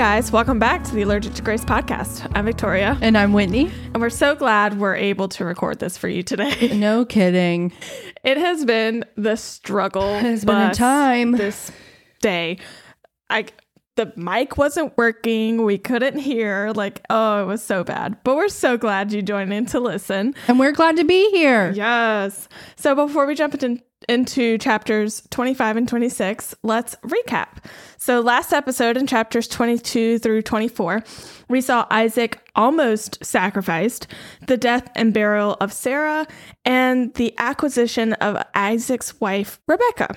Hey guys, welcome back to the Allergic to Grace podcast. I'm Victoria, And I'm Whitney. and we're so glad we're able to record this for you today. No kidding. It has been the struggle. It has been a time. this day. I the mic wasn't working. We couldn't hear. Like, oh, it was so bad. But we're so glad you joined in to listen. And we're glad to be here. Yes. So before we jump into into chapters 25 and 26, let's recap. So last episode in chapters 22 through 24, we saw Isaac almost sacrificed, the death and burial of Sarah, and the acquisition of Isaac's wife, Rebecca.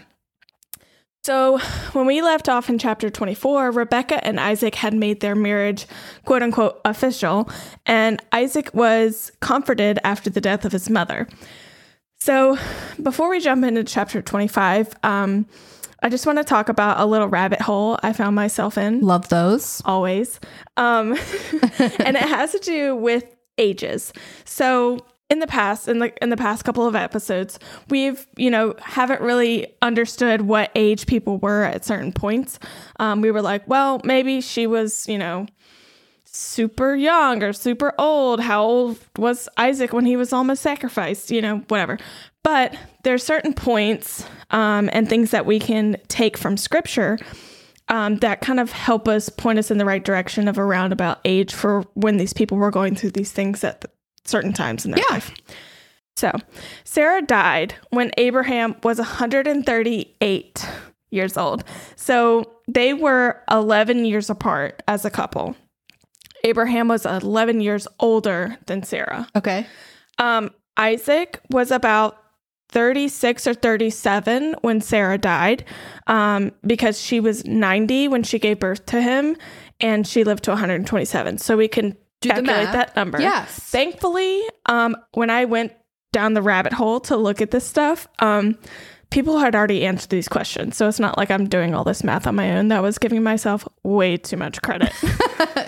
So, when we left off in chapter 24, Rebecca and Isaac had made their marriage quote unquote official, and Isaac was comforted after the death of his mother. So, before we jump into chapter 25, um, I just want to talk about a little rabbit hole I found myself in Love those. always. Um, and it has to do with ages. So in the past, in the in the past couple of episodes, we've you know haven't really understood what age people were at certain points. Um, we were like, well, maybe she was you know super young or super old. How old was Isaac when he was almost sacrificed? You know, whatever. But there's certain points um, and things that we can take from scripture um, that kind of help us point us in the right direction of a roundabout age for when these people were going through these things at certain times in their Yeah. life. So, Sarah died when Abraham was 138 years old. So, they were 11 years apart as a couple. Abraham was 11 years older than Sarah. Okay. Um, Isaac was about 36 or 37 when Sarah died um, because she was 90 when she gave birth to him and she lived to 127. So we can Do calculate that number. Yes. Thankfully, um, when I went down the rabbit hole to look at this stuff, um, people had already answered these questions. So it's not like I'm doing all this math on my own. That was giving myself way too much credit.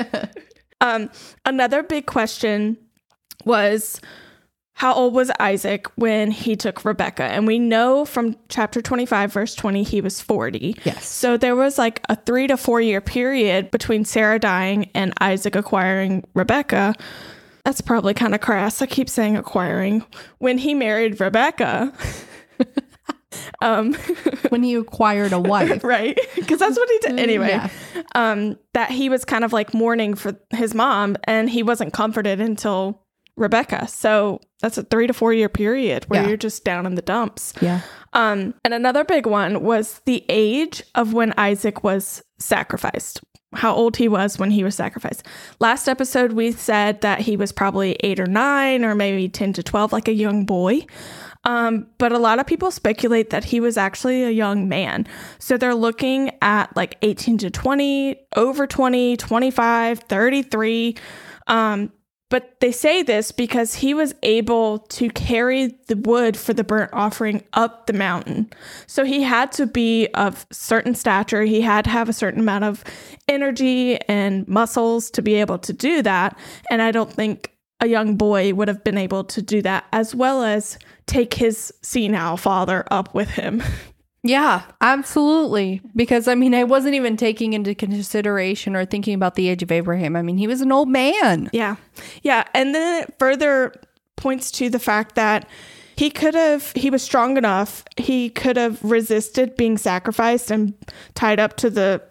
um, another big question was how old was Isaac when he took Rebecca? And we know from chapter 25, verse 20, he was 40. Yes. So there was like a three to four year period between Sarah dying and Isaac acquiring Rebecca. That's probably kind of crass. I keep saying acquiring. When he married Rebecca, um, when he acquired a wife. right? Because that's what he did. Anyway, Yeah. um, that he was kind of like mourning for his mom and he wasn't comforted until Rebecca. So that's a three to four year period where Yeah. you're just down in the dumps. Yeah. Um, and another big one was the age of when Isaac was sacrificed, how old he was when he was sacrificed. Last episode, we said that he was probably eight or nine, or maybe 10 to 12, like a young boy. Um, but a lot of people speculate that he was actually a young man. So they're looking at like 18 to 20, over 20, 25, 33. Um, but they say this because he was able to carry the wood for the burnt offering up the mountain. So he had to be of certain stature. He had to have a certain amount of energy and muscles to be able to do that. And I don't think a young boy would have been able to do that as well as take his senile father up with him. Yeah, absolutely. Because I mean, I wasn't even taking into consideration or thinking about the age of Abraham. I mean, he was an old man. Yeah. Yeah. And then it further points to the fact that he could have, he was strong enough, he could have resisted being sacrificed and tied up to the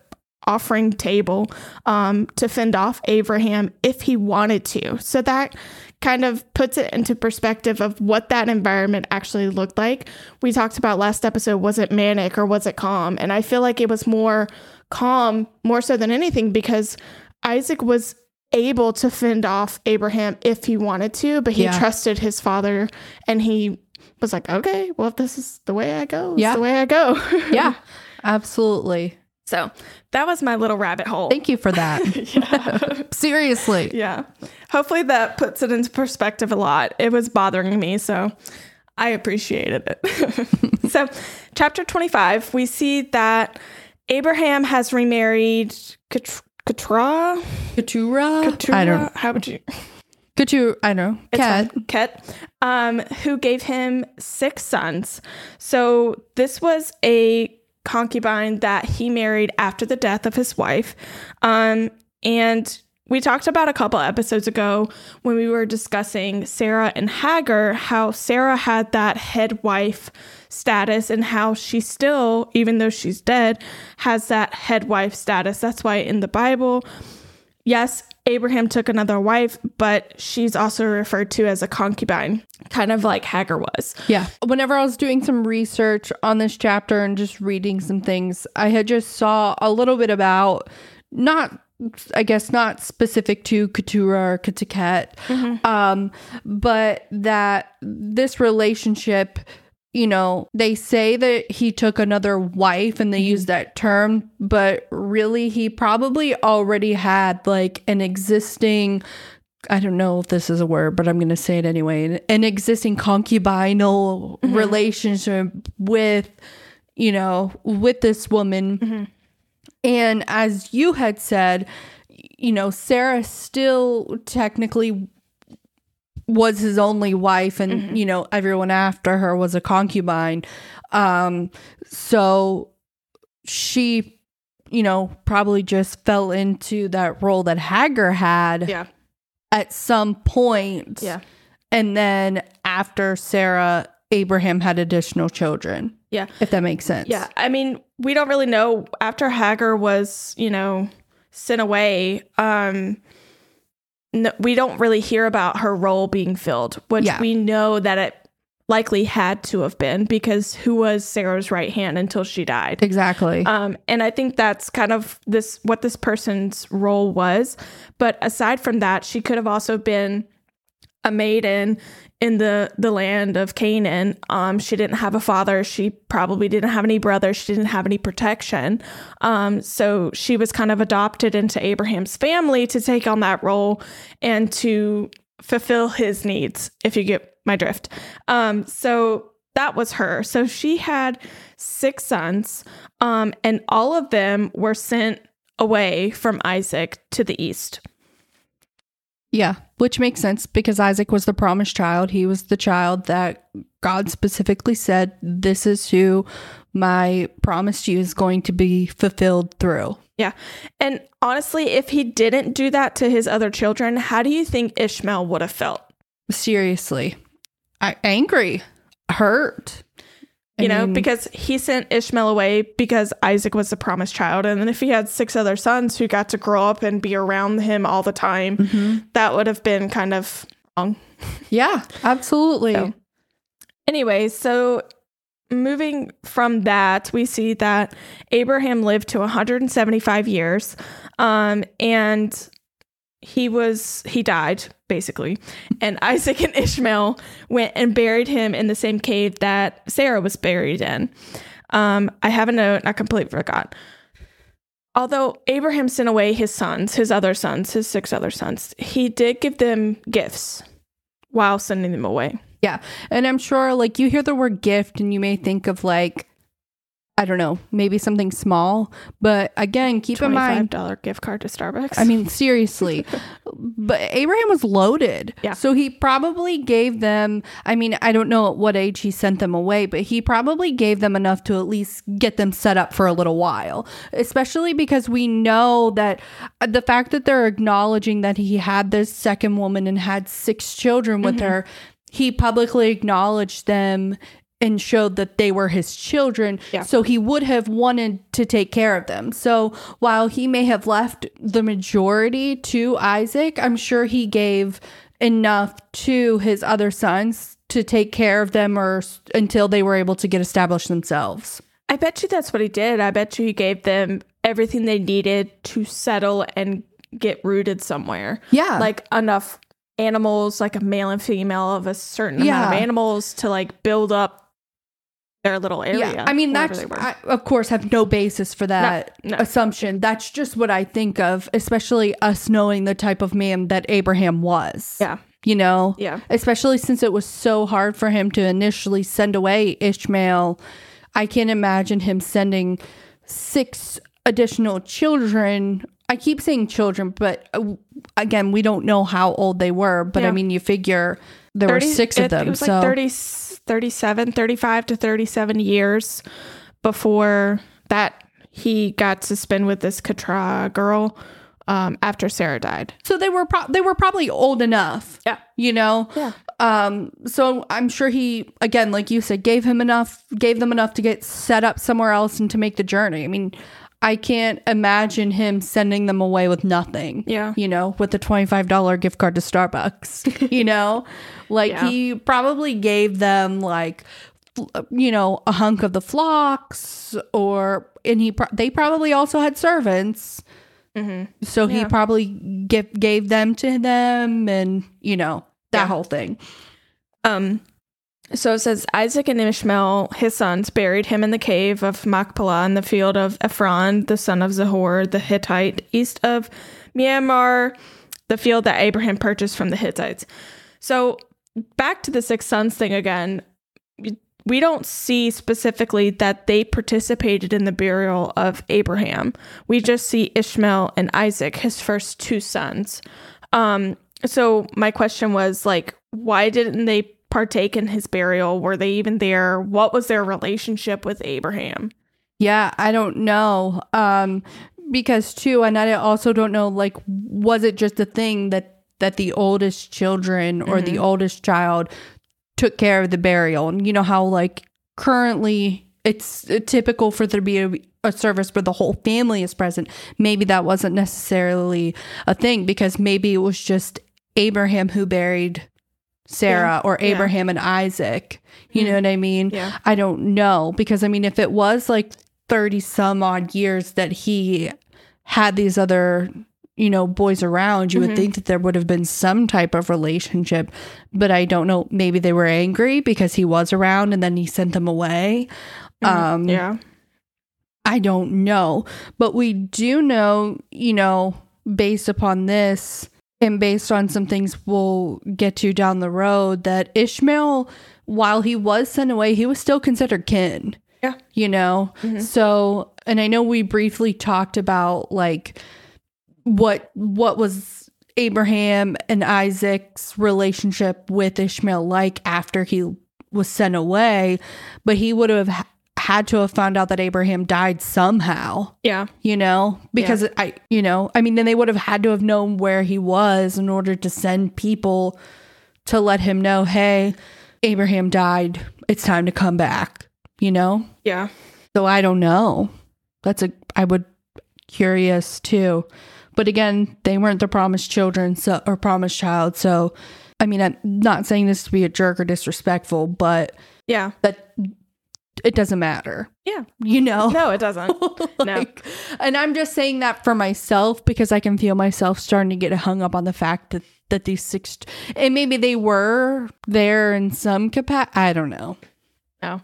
offering table um, to fend off Abraham if he wanted to. So that kind of puts it into perspective of what that environment actually looked like. We talked about last episode was it manic or was it calm? And I feel like it was more calm, more so than anything, because Isaac was able to fend off Abraham if he wanted to, but he Yeah. trusted his father and he was like, okay, well, if this is the way I go, Yeah. the way I go. Yeah, absolutely. So that was my little rabbit hole. Thank you for that. yeah. Seriously. yeah. Hopefully that puts it into perspective a lot. It was bothering me, so I appreciated it. so, chapter 25, we see that Abraham has remarried Ket- Keturah. Keturah? Keturah? I don't. How would you? Keturah. I know. Fine. Ket, um, who gave him six sons. So this was a concubine that he married after the death of his wife. Um, and we talked about a couple episodes ago when we were discussing Sarah and Hagar, how Sarah had that head wife status and how she still, even though she's dead, has that head wife status. That's why in the Bible, yes, Abraham took another wife, but she's also referred to as a concubine, kind of like Hagar was. Yeah. Whenever I was doing some research on this chapter and just reading some things, I had just saw a little bit about not I guess not specific to Keturah or mm-hmm. um, but that this relationship, you know, they say that he took another wife and they mm-hmm. use that term, but really he probably already had like an existing I don't know if this is a word, but I'm going to say it anyway. An existing concubinal mm-hmm. relationship with, you know, with this woman. Mm-hmm. And as you had said, you know, Sarah still technically was his only wife and mm-hmm. you know everyone after her was a concubine. Um so she you know probably just fell into that role that Hagar had yeah. at some point. Yeah. And then after Sarah Abraham had additional children yeah. if that makes sense. Yeah. I mean we don't really know. After Hagar was, you know, sent away. Um, no, we don't really hear about her role being filled, which yeah. we know that it likely had to have been because who was Sarah's right hand until she died? Exactly. Um, and I think that's kind of this what this person's role was. But aside from that, she could have also been a maiden in the the land of Canaan. Um, she didn't have a father. She probably didn't have any brothers. She didn't have any protection. Um, so she was kind of adopted into Abraham's family to take on that role and to fulfill his needs. If you get my drift. Um, so that was her. So she had six sons, um, and all of them were sent away from Isaac to the east. Yeah, which makes sense because Isaac was the promised child. He was the child that God specifically said, This is who my promise to you is going to be fulfilled through. Yeah. And honestly, if he didn't do that to his other children, how do you think Ishmael would have felt? Seriously, I- angry, hurt you know, because he sent Ishmael away because Isaac was the promised child. And then if he had six other sons who got to grow up and be around him all the time, mm-hmm. that would have been kind of wrong. Yeah, absolutely. So, anyway, so moving from that, we see that Abraham lived to 175 years. Um, and he was he died basically. And isaac and ishmael went and buried him in the same cave that sarah was buried in. Um, i have a note i completely forgot. Although abraham sent away his sons his other sons his six other sons he did give them gifts while sending them away. Yeah. And i'm sure like you hear the word gift and you may think of like I don't know, maybe something small. But again, keep in mind $25 gift card to Starbucks. I mean, seriously. but Abraham was loaded. Yeah. So he probably gave them, I mean, I don't know at what age he sent them away, but he probably gave them enough to at least get them set up for a little while. Especially because we know that uh, the fact that they're acknowledging that he had this second woman and had six children with mm-hmm. her he publicly acknowledged them and showed that they were his children. Yeah. So he would have wanted to take care of them. So while he may have left the majority to Isaac, I'm sure he gave enough to his other sons to take care of them or until they were able to get established themselves. I bet you that's what he did. I bet you he gave them everything they needed to settle and get rooted somewhere. Yeah. Like enough animals, like a male and female of a certain yeah. amount of animals to like build up their little area. Yeah, I mean that's I, of course have no basis for that no, no. assumption. That's just what I think of, especially us knowing the type of man that Abraham was. Yeah. You know? Yeah. Especially since it was so hard for him to initially send away Ishmael. I can't imagine him sending six additional children. I keep saying children, but uh, again, we don't know how old they were. But yeah. I mean, you figure there 30, were six of them. It was so. like 30, 37, 35 to 37 years before that he got to spend with this Katra girl um, after Sarah died. So they were pro- they were probably old enough. Yeah. You know? Yeah. Um so I'm sure he again like you said gave him enough gave them enough to get set up somewhere else and to make the journey. I mean, I can't imagine him sending them away with nothing. Yeah. You know, with a $25 gift card to Starbucks, you know? Like Yeah. he probably gave them like you know, a hunk of the flocks or and he pro- they probably also had servants. So he probably give, gave them to them and, you know, that Yeah. whole thing. Um, so it says Isaac and Ishmael, his sons, buried him in the cave of Machpelah in the field of Ephron, the son of Zohar, the Hittite, east of Mamre, the field that Abraham purchased from the Hittites. So back to the six sons thing again. We don't see specifically that they participated in the burial of Abraham. We just see Ishmael and Isaac, his first two sons. Um, so my question was like, why didn't they partake in his burial? Were they even there? What was their relationship with Abraham? Yeah, I don't know. Um, because too, and I also don't know, like, was it just a thing that that the oldest children or the oldest child took care of the burial? And you know how like currently it's typical for there to be a, a service where the whole family is present. Maybe that wasn't necessarily a thing because maybe it was just Abraham who buried Sarah Yeah, or yeah. Abraham and Isaac. You know what I mean? Yeah. I don't know because I mean if it was like 30 some odd years that he had these other you know boys around you would think that there would have been some type of relationship but I don't know maybe they were angry because he was around and then he sent them away um Yeah. I don't know, but we do know, you know, based upon this and based on some things we'll get to down the road, that Ishmael, while he was sent away, he was still considered kin. Yeah. You know? Mm-hmm. So, and I know we briefly talked about like what what was Abraham and Isaac's relationship with Ishmael like after he was sent away, but he would have ha- had to have found out that Abraham died somehow, Yeah. you know, because I, you know, I mean, then they would have had to have known where he was in order to send people to let him know, hey, Abraham died. It's time to come back, you know? Yeah. So I don't know. That's a I would curious too. But again, they weren't the promised children so or promised child. So I mean, I'm not saying this to be a jerk or disrespectful, but Yeah. that it doesn't matter. Yeah. You know? No, it doesn't. no. And I'm just saying that for myself because I can feel myself starting to get hung up on the fact that that these six and maybe they were there in some capacity. I don't know. No.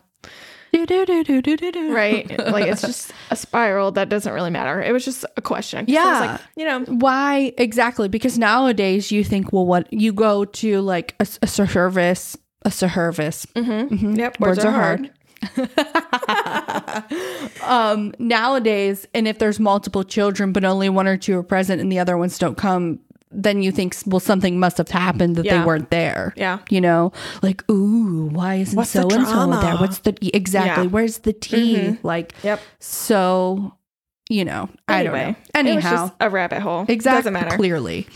Do-do-do-do-do-do-do. Right. like it's just a spiral that doesn't really matter. It was just a question. Yeah. like, you know, Why exactly? Because nowadays you think, well, what you go to like a, a service, a service. Mm-hmm. Mm-hmm. yep, Words are hard. um, nowadays, and if there's multiple children, but only one or two are present and the other ones don't come, then you think, well, something must have happened that Yeah. they weren't there. Yeah. You know, like, ooh, why isn't so and so there? What's the exactly? Yeah. Mm-hmm. Where's the tea? Like, Yep. so, you know, I don't know. Anyhow, a rabbit hole. exactly. Doesn't matter. Clearly.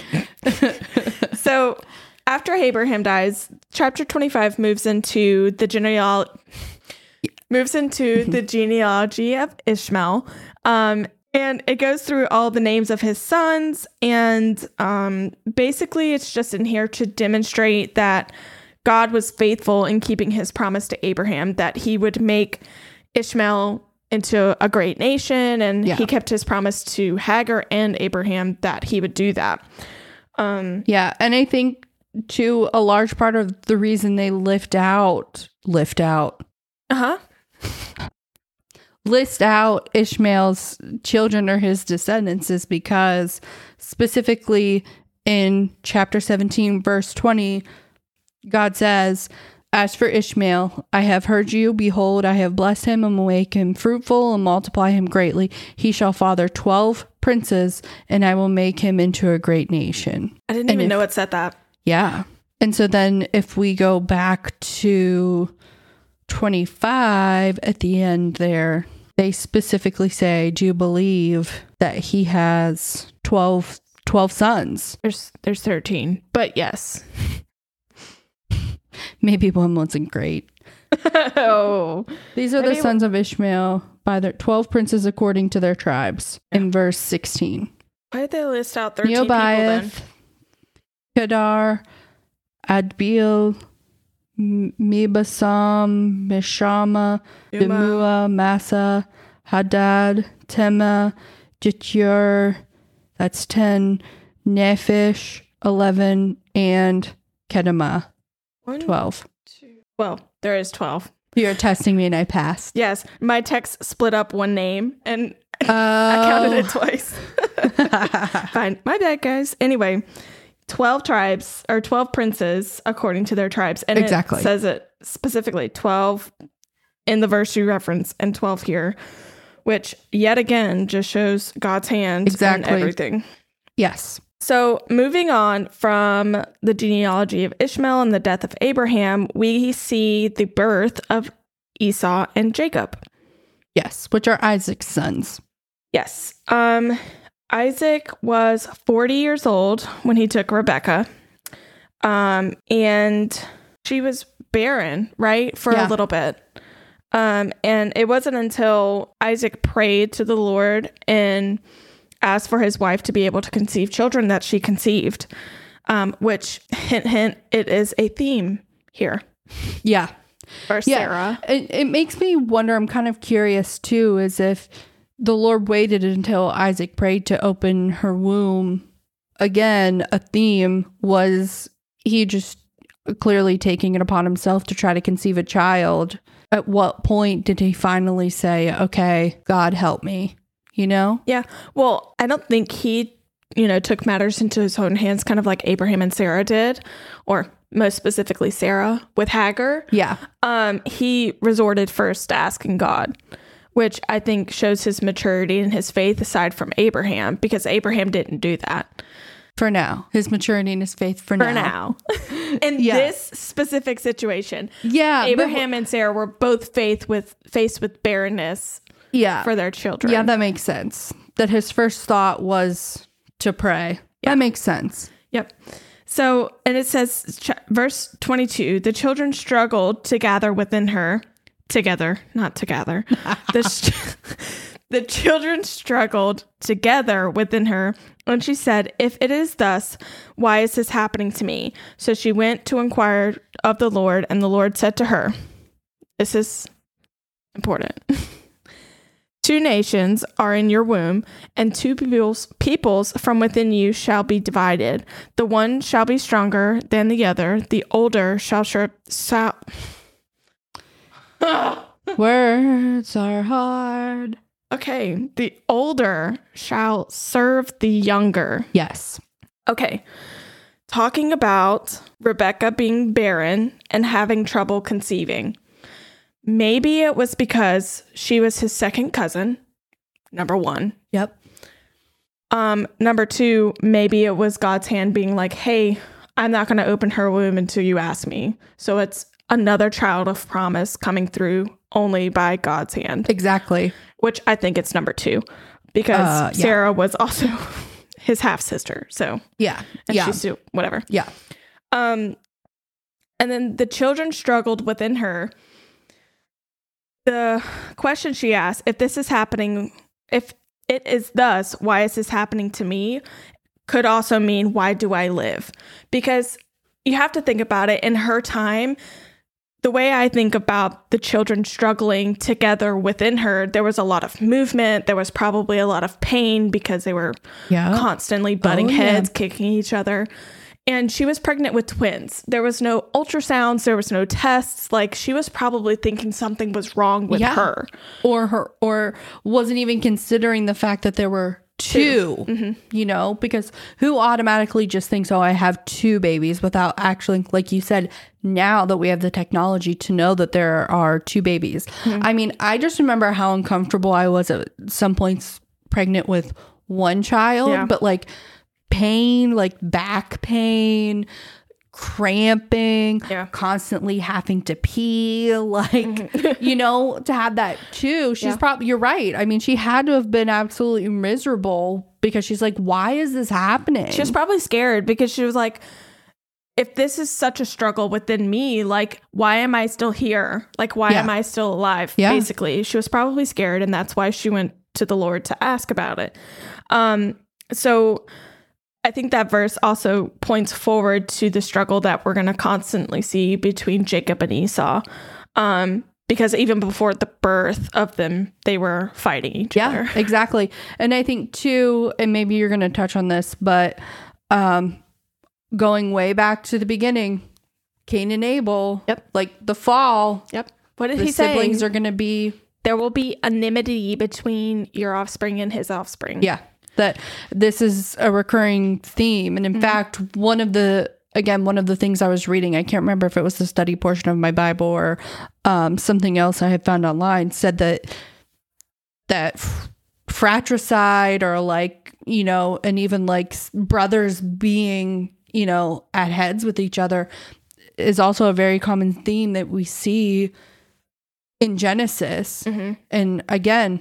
So after Abraham dies, chapter 25 moves into the genealogy moves into the genealogy of Ishmael. Um, and it goes through all the names of his sons and um, basically it's just in here to demonstrate that God was faithful in keeping his promise to Abraham that he would make Ishmael into a great nation and Yeah. he kept his promise to Hagar and Abraham that he would do that. Um, Yeah, and I think too a large part of the reason they lift out lift out uh-huh. List out Ishmael's children or his descendants is because specifically in chapter 17 verse 20 God says as for Ishmael, I have heard you. Behold, I have blessed him and will make him fruitful and multiply him greatly. He shall father twelve princes, and I will make him into a great nation. I didn't And even if- know it said that. Yeah. And so then if we go back to 25 at the end there, they specifically say, Do you believe that he has 12, 12 sons? There's there's 13. But yes. Maybe one wasn't great. oh. These are the Maybe- sons of Ishmael by their 12 princes according to their tribes in verse 16. Why did they list out 13 people then? Nebaioth, Kedar, Adbeel, M- Mibsam, Mishma. Bimua, Massa, Hadad, Tema, Jetur, that's 10, Nephish, 11, and Kedemah, One, 12. two- Well, there is 12. You're testing me and I passed. Yes, my text split up one name and Oh. I counted it oh. twice. Fine. My bad, guys. Anyway, 12 tribes or 12 princes according to their tribes. And Exactly. it says it specifically 12 in the verse you reference and 12 here, which yet again just shows God's hand Exactly. everything. yes. So, moving on from the genealogy of Ishmael and the death of Abraham, we see the birth of Esau and Jacob. Yes, which are Isaac's sons. Yes. Um Isaac was 40 years old when he took Rebecca. Um and she was barren, right? For Yeah. a little bit. Um and it wasn't until Isaac prayed to the Lord and asked for his wife to be able to conceive children that she conceived. Um which hint hint it is a theme here Yeah. for Yeah. Sarah. It, it makes me wonder. I'm kind of curious too, as if the Lord waited until Isaac prayed to open her womb. Again, a theme was he just clearly taking it upon himself to try to conceive a child. At what point did he finally say, okay, God help me? You know? Yeah. Well, I don't think he, you know, took matters into his own hands, kind of like Abraham and Sarah did, or most specifically Sarah with Hagar. Yeah. Um, he resorted first to asking God, which I think shows his maturity and his faith aside from Abraham, because Abraham didn't do that For now. His maturity and his faith for, for now. now. In Yeah. this specific situation, Yeah. but- Abraham and Sarah were both faith with faced with barrenness yeah. for their children. Yeah, that makes sense. That his first thought was to pray. Yeah. That makes sense. Yep. So, and it says, ch- verse 22 the children struggled to gather within her, together, not together. the, the children struggled together within her. And she said, If it is thus, why is this happening to me? So she went to inquire of the Lord, and the Lord said to her, This is important. Two nations are in your womb, and two peoples, peoples from within you shall be divided. The one shall be stronger than the other. The older shall shall. shall Words are hard. okay, the older shall serve the younger. Yes. Okay, talking about Rebecca being barren and having trouble conceiving. Maybe it was because she was his second cousin. Number one. Yep. Um, number two, maybe it was God's hand being like, hey, I'm not going to open her womb until you ask me. So it's another child of promise coming through only by God's hand, Exactly. which I think it's number two because Uh, yeah. Sarah was also his half sister. So, Yeah. and yeah. she's whatever. yeah. Um, and then the children struggled within her. The question she asked, if this is happening, if it is thus, why is this happening to me? Could also mean, why do I live? Because you have to think about it in her time. The way I think about the children struggling together within her, there was a lot of movement. There was probably a lot of pain because they were Yeah. constantly oh, butting Oh, yeah. heads, kicking each other. And she was pregnant with twins. There was no ultrasounds, there was no tests. Like she was probably thinking something was wrong with Yeah. her. or her or wasn't even considering the fact that there were 2 mm-hmm. you know because who automatically just thinks oh i have two babies without actually like you said now that we have the technology to know that there are two babies. Mm-hmm. I mean i just remember how uncomfortable i was at some points pregnant with one child Yeah. but like pain like back pain cramping, Yeah. constantly having to pee, like, you know, to have that too. She's Yeah. probably, you're right. I mean, she had to have been absolutely miserable because she's like, why is this happening? She was probably scared because she was like, if this is such a struggle within me, like, why am I still here? Like, why Yeah. am I still alive? Yeah. Basically, she was probably scared, and that's why she went to the Lord to ask about it. Um, so I think that verse also points forward to the struggle that we're going to constantly see between Jacob and Esau. Um, because even before the birth of them, they were fighting each Yeah, other. exactly. And I think too, and maybe you're going to touch on this, but um, going way back to the beginning, Cain and Abel. Yep. Like the fall, Yep. What did he say? siblings are going to be. there will be enmity between your offspring and his offspring. Yeah, that this is a recurring theme, and in fact, one of the again one of the things I was reading, I can't remember if it was the study portion of my Bible or um, something else I had found online, said that that f- fratricide or like you know, and even like brothers being you know at heads with each other is also a very common theme that we see in Genesis. Mhm. And again,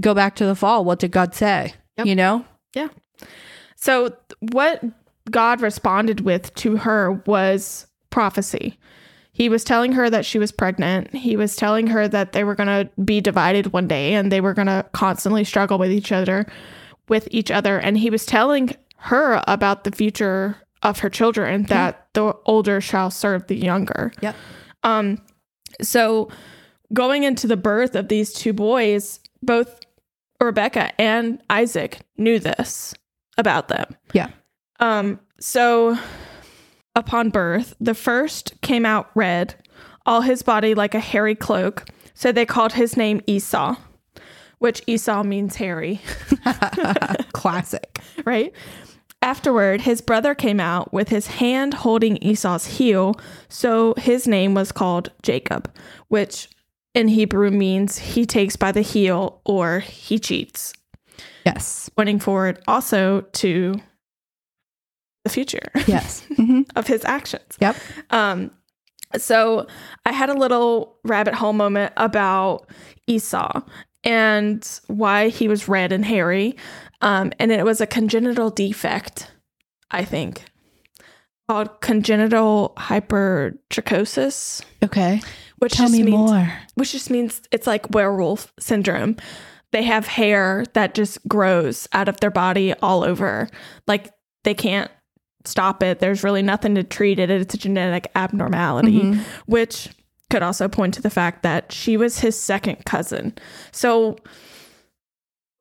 go back to the fall. What did God say? Yep. You know? Yeah. So, what God responded with to her was prophecy. He was telling her that she was pregnant. He was telling her that they were going to be divided one day and they were going to constantly struggle with each other with each other and he was telling her about the future of her children that the older shall serve the younger. Yep. Um so going into the birth of these two boys, both Rebecca and Isaac knew this about them. Yeah. Um, so upon birth, the first came out red, all his body like a hairy cloak. So they called his name Esau, which Esau means hairy, Classic. right? Afterward, his brother came out with his hand holding Esau's heel, so his name was called Jacob, which in Hebrew means he takes by the heel or he cheats, Yes. pointing forward also to the future Yes. hmm of his actions. Yep. Um, so I had a little rabbit hole moment about Esau and why he was red and hairy. Um, and it was a congenital defect, I think, called congenital hypertrichosis, Okay. Which Tell just me means more. which just means it's like werewolf syndrome. They have hair that just grows out of their body all over. Like they can't stop it. There's really nothing to treat it. It's a genetic abnormality, Mhm. which could also point to the fact that she was his second cousin. So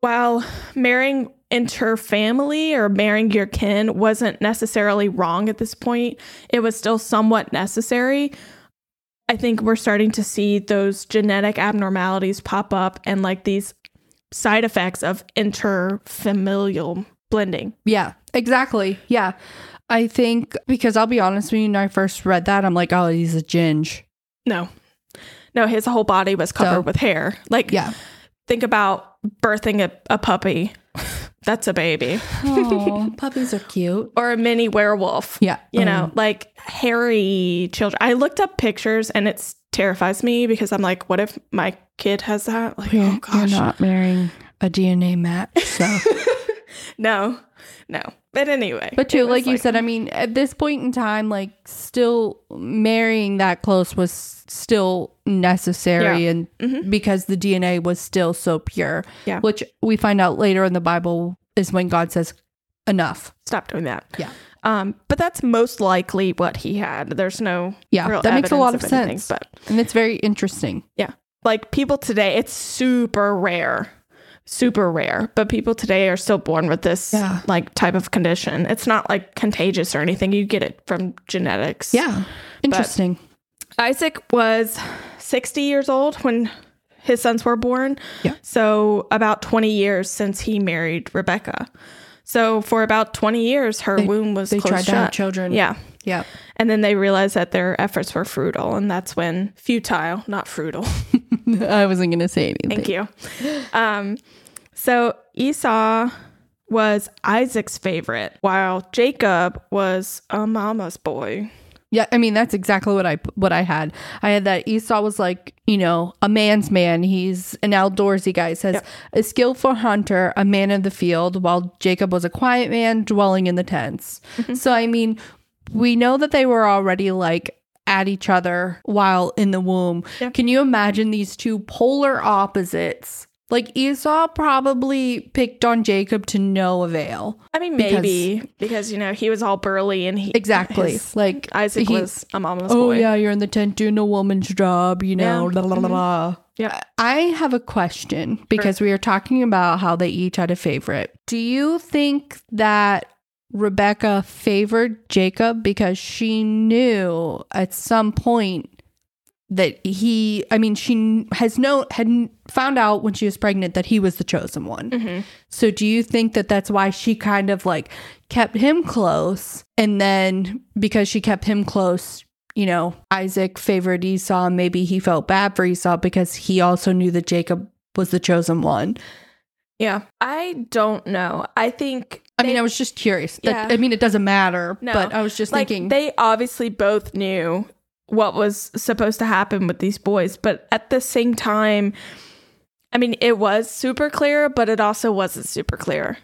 while marrying interfamily or marrying your kin wasn't necessarily wrong at this point, it was still somewhat necessary. I think we're starting to see those genetic abnormalities pop up and like these side effects of interfamilial blending. Yeah, exactly. Yeah. I think because I'll be honest with you, when I first read that, I'm like, oh, he's a ginge. No. No, his whole body was covered So- with hair. Like Yeah. think about birthing a, a puppy. That's a baby. Oh, puppies are cute. Or a mini werewolf. Yeah. You know, mm-hmm. like hairy children. I looked up pictures and it terrifies me because I'm like, what if my kid has that? Like, You're, oh you're not marrying a DNA match. So, No, no. But anyway. but too, was like you said, I mean, at this point in time, like still marrying that close was still necessary, Yeah. and Mhm. because the DNA was still so pure. Yeah. Which we find out later in the Bible is when God says, "Enough." stop doing that. Yeah. Um, but that's most likely what he had. There's no Yeah, that makes a lot of evidence anything, sense. But And it's very interesting. Yeah, like people today, it's super rare, super rare. But people today are still born with this Yeah. like type of condition. It's not like contagious or anything. You get it from genetics. Yeah, interesting. Isaac was 60 years old when his sons were born. Yeah. So about 20 years since he married Rebecca. So for about 20 years, her They- womb was they closed tried to have children. Yeah. Yeah. And then they realized that their efforts were futile, and that's when futile, not frugal. I wasn't going to say anything. Thank you. Um, so Esau was Isaac's favorite, while Jacob was a mama's boy. Yeah, I mean that's exactly what I what I had. I had that Esau was like, you know, a man's man. He's an outdoorsy guy. It says Yep. a skillful hunter, a man of the field, while Jacob was a quiet man dwelling in the tents. So I mean, we know that they were already like at each other while in the womb. Yep. Can you imagine these two polar opposites? Like Esau probably picked on Jacob to no avail. I mean, maybe because, you know he was all burly and he Exactly. his- like Isaac he- was a mama's Oh boy. Oh yeah, you're in the tent doing a woman's job, you know. Yeah. la, la, la, la. Mm-hmm. Yeah. I have a question because we are talking about how they each had a favorite. Do you think that Rebecca favored Jacob because she knew at some point that he, I mean, she has no had found out when she was pregnant that he was the chosen one. Mhm. So do you think that that's why she kind of like kept him close and then because she kept him close, you know, Isaac favored Esau, maybe he felt bad for Esau because he also knew that Jacob was the chosen one. Yeah. I don't know. I think I mean, I was just curious. That, Yeah. I mean, it doesn't matter, No. but I was just like thinking they obviously both knew what was supposed to happen with these boys, but at the same time, I mean, it was super clear, but it also wasn't super clear.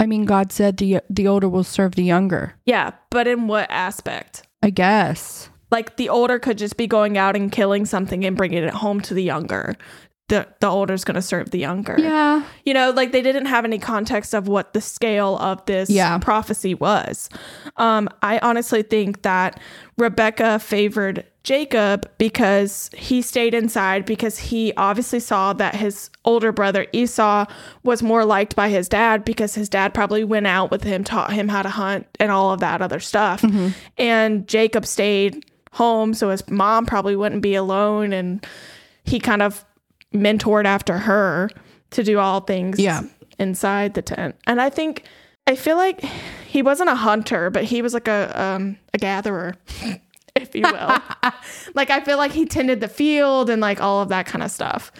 I mean, God said the the older will serve the younger. Yeah, but in what aspect? I guess. Like the older could just be going out and killing something and bringing it home to the younger. The the is going to serve the younger. Yeah. You know, like they didn't have any context of what the scale of this Yeah. prophecy was. Um, I honestly think that Rebecca favored Jacob because he stayed inside because he obviously saw that his older brother Esau was more liked by his dad because his dad probably went out with him, taught him how to hunt and all of that other stuff. And Jacob stayed home so his mom probably wouldn't be alone and he kind of mentored after her to do all things Yeah. inside the tent. And I think I feel like he wasn't a hunter, but he was like a um a gatherer, if you will. like I feel like he tended the field and like all of that kind of stuff.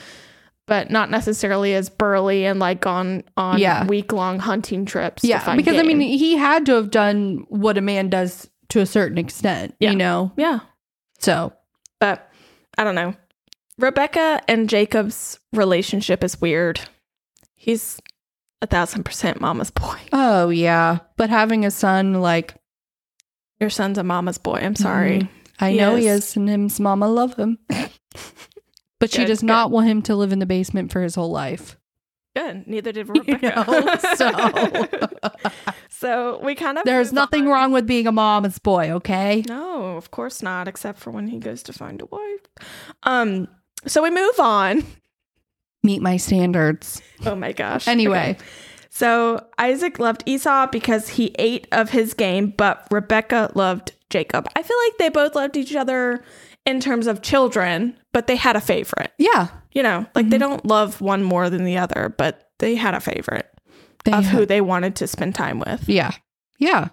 But not necessarily as burly and like on on Yeah. week long hunting trips. Yeah, because I mean, he had to have done what a man does to a certain extent, Yeah. you know. yeah. So, But I don't know. Rebecca and Jacob's relationship is weird. He's a thousand percent mama's boy. oh yeah, but having a son like Your son's a mama's boy. I'm sorry. Mhm. I He know he is. is, and his mama love him. But she Good, does good. not want him to live in the basement for his whole life. Good. Neither did You Rebecca. know, so- so we kind of There's nothing on. wrong with being a mama's boy, okay? No, of course not, except for when he goes to find a wife. Um, so we move on. Meet my standards. Oh my gosh. Anyway, Okay. So Isaac loved Esau because he ate of his game, but Rebecca loved Jacob. I feel like they both loved each other in terms of children, but they had a favorite. yeah, You know, like Mm-hmm. they don't love one more than the other, but they had a favorite they of who they wanted to spend time with. yeah, yeah,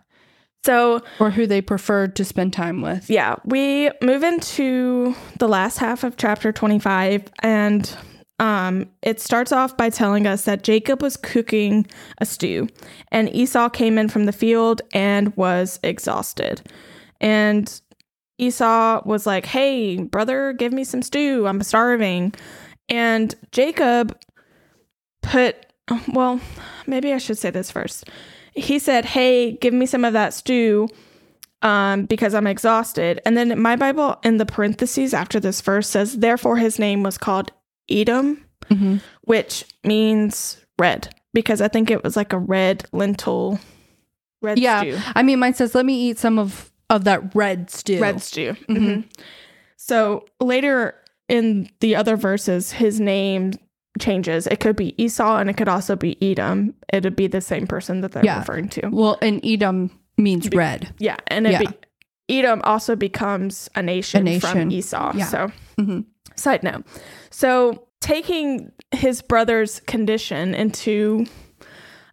So or who they preferred to spend time with. yeah, we move into the last half of chapter 25 and um it starts off by telling us that Jacob was cooking a stew and Esau came in from the field and was exhausted. And Esau was like, "Hey, brother, give me some stew. I'm starving." And Jacob put well, maybe I should say this first. He said, "Hey, give me some of that stew." um, because I'm exhausted. And then my Bible in the parentheses after this verse says, therefore his name was called Edom, Mm-hmm. which means red, because I think it was like a red lentil, red Yeah, stew. I mean, mine says, "Let me eat some of of that red stew." Red stew. Mhm. Mhm. So later in the other verses, his name changes. It could be Esau and it could also be Edom. It'd be the same person that they're Yeah. referring to. Well, and Edom means Be- red. Yeah, and it Yeah. Be, Edom also becomes a nation, nation. from Esau. Yeah. So, Mhm. side note. So, taking his brother's condition into,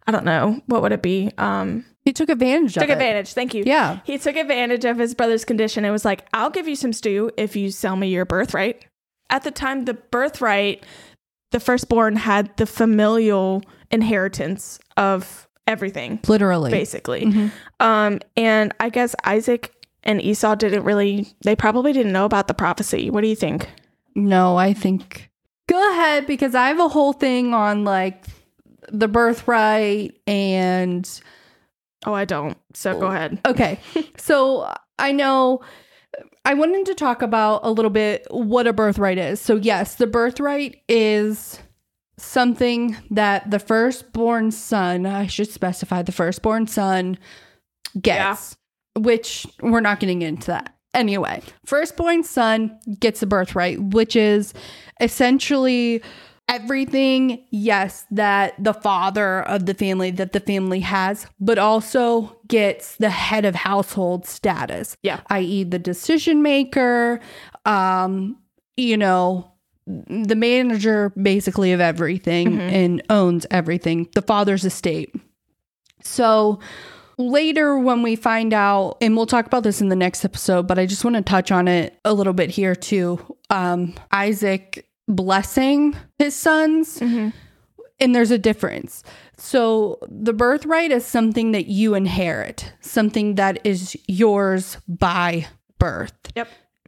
I don't know, what would it be? Um, He took advantage took of it. advantage. Thank you. Yeah. He took advantage of his brother's condition and was like, I'll give you some stew if you sell me your birthright. At the time, the birthright, the firstborn had the familial inheritance of everything, Literally. basically. Mhm. Um, and I guess Isaac and Esau didn't really, they probably didn't know about the prophecy. What do you think? No, I think go ahead because I have a whole thing on like the birthright and Oh, I don't. So go ahead. okay. so I know I wanted to talk about a little bit what a birthright is. So yes, the birthright is something that the firstborn son, I should specify the firstborn son gets, which we're not getting into that. Anyway, firstborn son gets a birthright, which is essentially everything, yes, that the father of the family that the family has, but also gets the head of household status. Yeah. i.e., the decision maker, um, you know, the manager basically of everything Mhm. and owns everything, the father's estate. So later, when we find out, and we'll talk about this in the next episode, but I just want to touch on it a little bit here too. Um, Isaac blessing his sons, Mm-hmm. and there's a difference. So the birthright is something that you inherit, something that is yours by birth. Yep.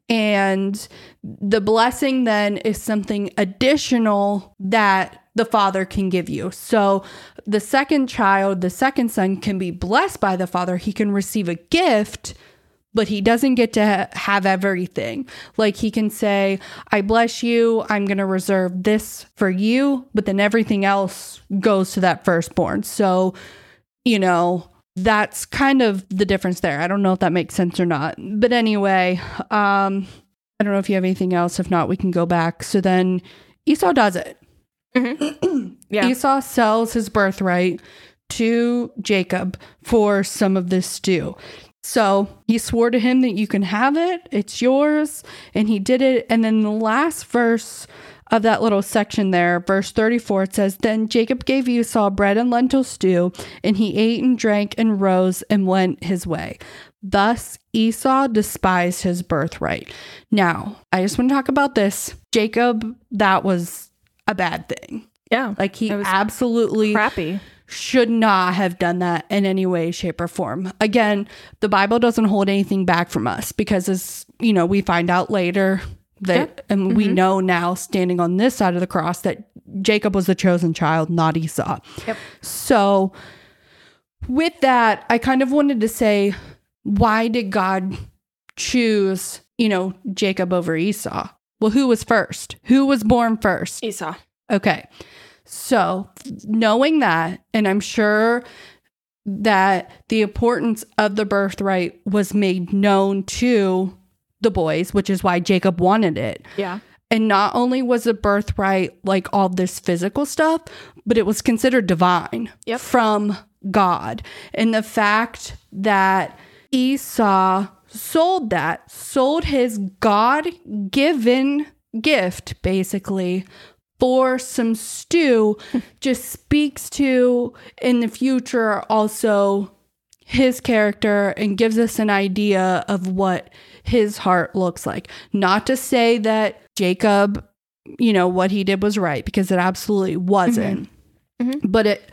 And the blessing then is something additional that the father can give you. So the second child, the second son, can be blessed by the father. He can receive a gift, but he doesn't get to ha- have everything. Like he can say, I bless you. I'm going to reserve this for you, but then everything else goes to that firstborn. So, you know, that's kind of the difference there. I don't know if that makes sense or not. But anyway, um, I don't know if you have anything else. If not, we can go back. So then Esau does it. Yeah. Esau sells his birthright to Jacob for some of this stew. So he swore to him that you can have it, it's yours, and he did it. And then the last verse of that little section there, verse 34, it says, Then Jacob gave Esau bread and lentil stew, and he ate and drank and rose and went his way. Thus Esau despised his birthright. Now, I just want to talk about this. Jacob, that was a bad thing. yeah. Like he was absolutely Crappy. Should not have done that in any way, shape, or form. Again, the Bible doesn't hold anything back from us because, as you know, we find out later that, and we mm-hmm. know now, standing on this side of the cross, that Jacob was the chosen child, not Esau. Yep. So, with that, I kind of wanted to say, why did God choose, you know, Jacob over Esau? Well, who was first? Who was born first? Esau. Okay. So, knowing that, and I'm sure that the importance of the birthright was made known to the boys, which is why Jacob wanted it. Yeah. And not only was the birthright like all this physical stuff, but it was considered divine Yep. from God. And the fact that Esau sold that, sold his God given gift, basically, for some stew, just speaks to in the future also his character and gives us an idea of what his heart looks like. Not to say that Jacob, you know, what he did was right because it absolutely wasn't. Mhm. But it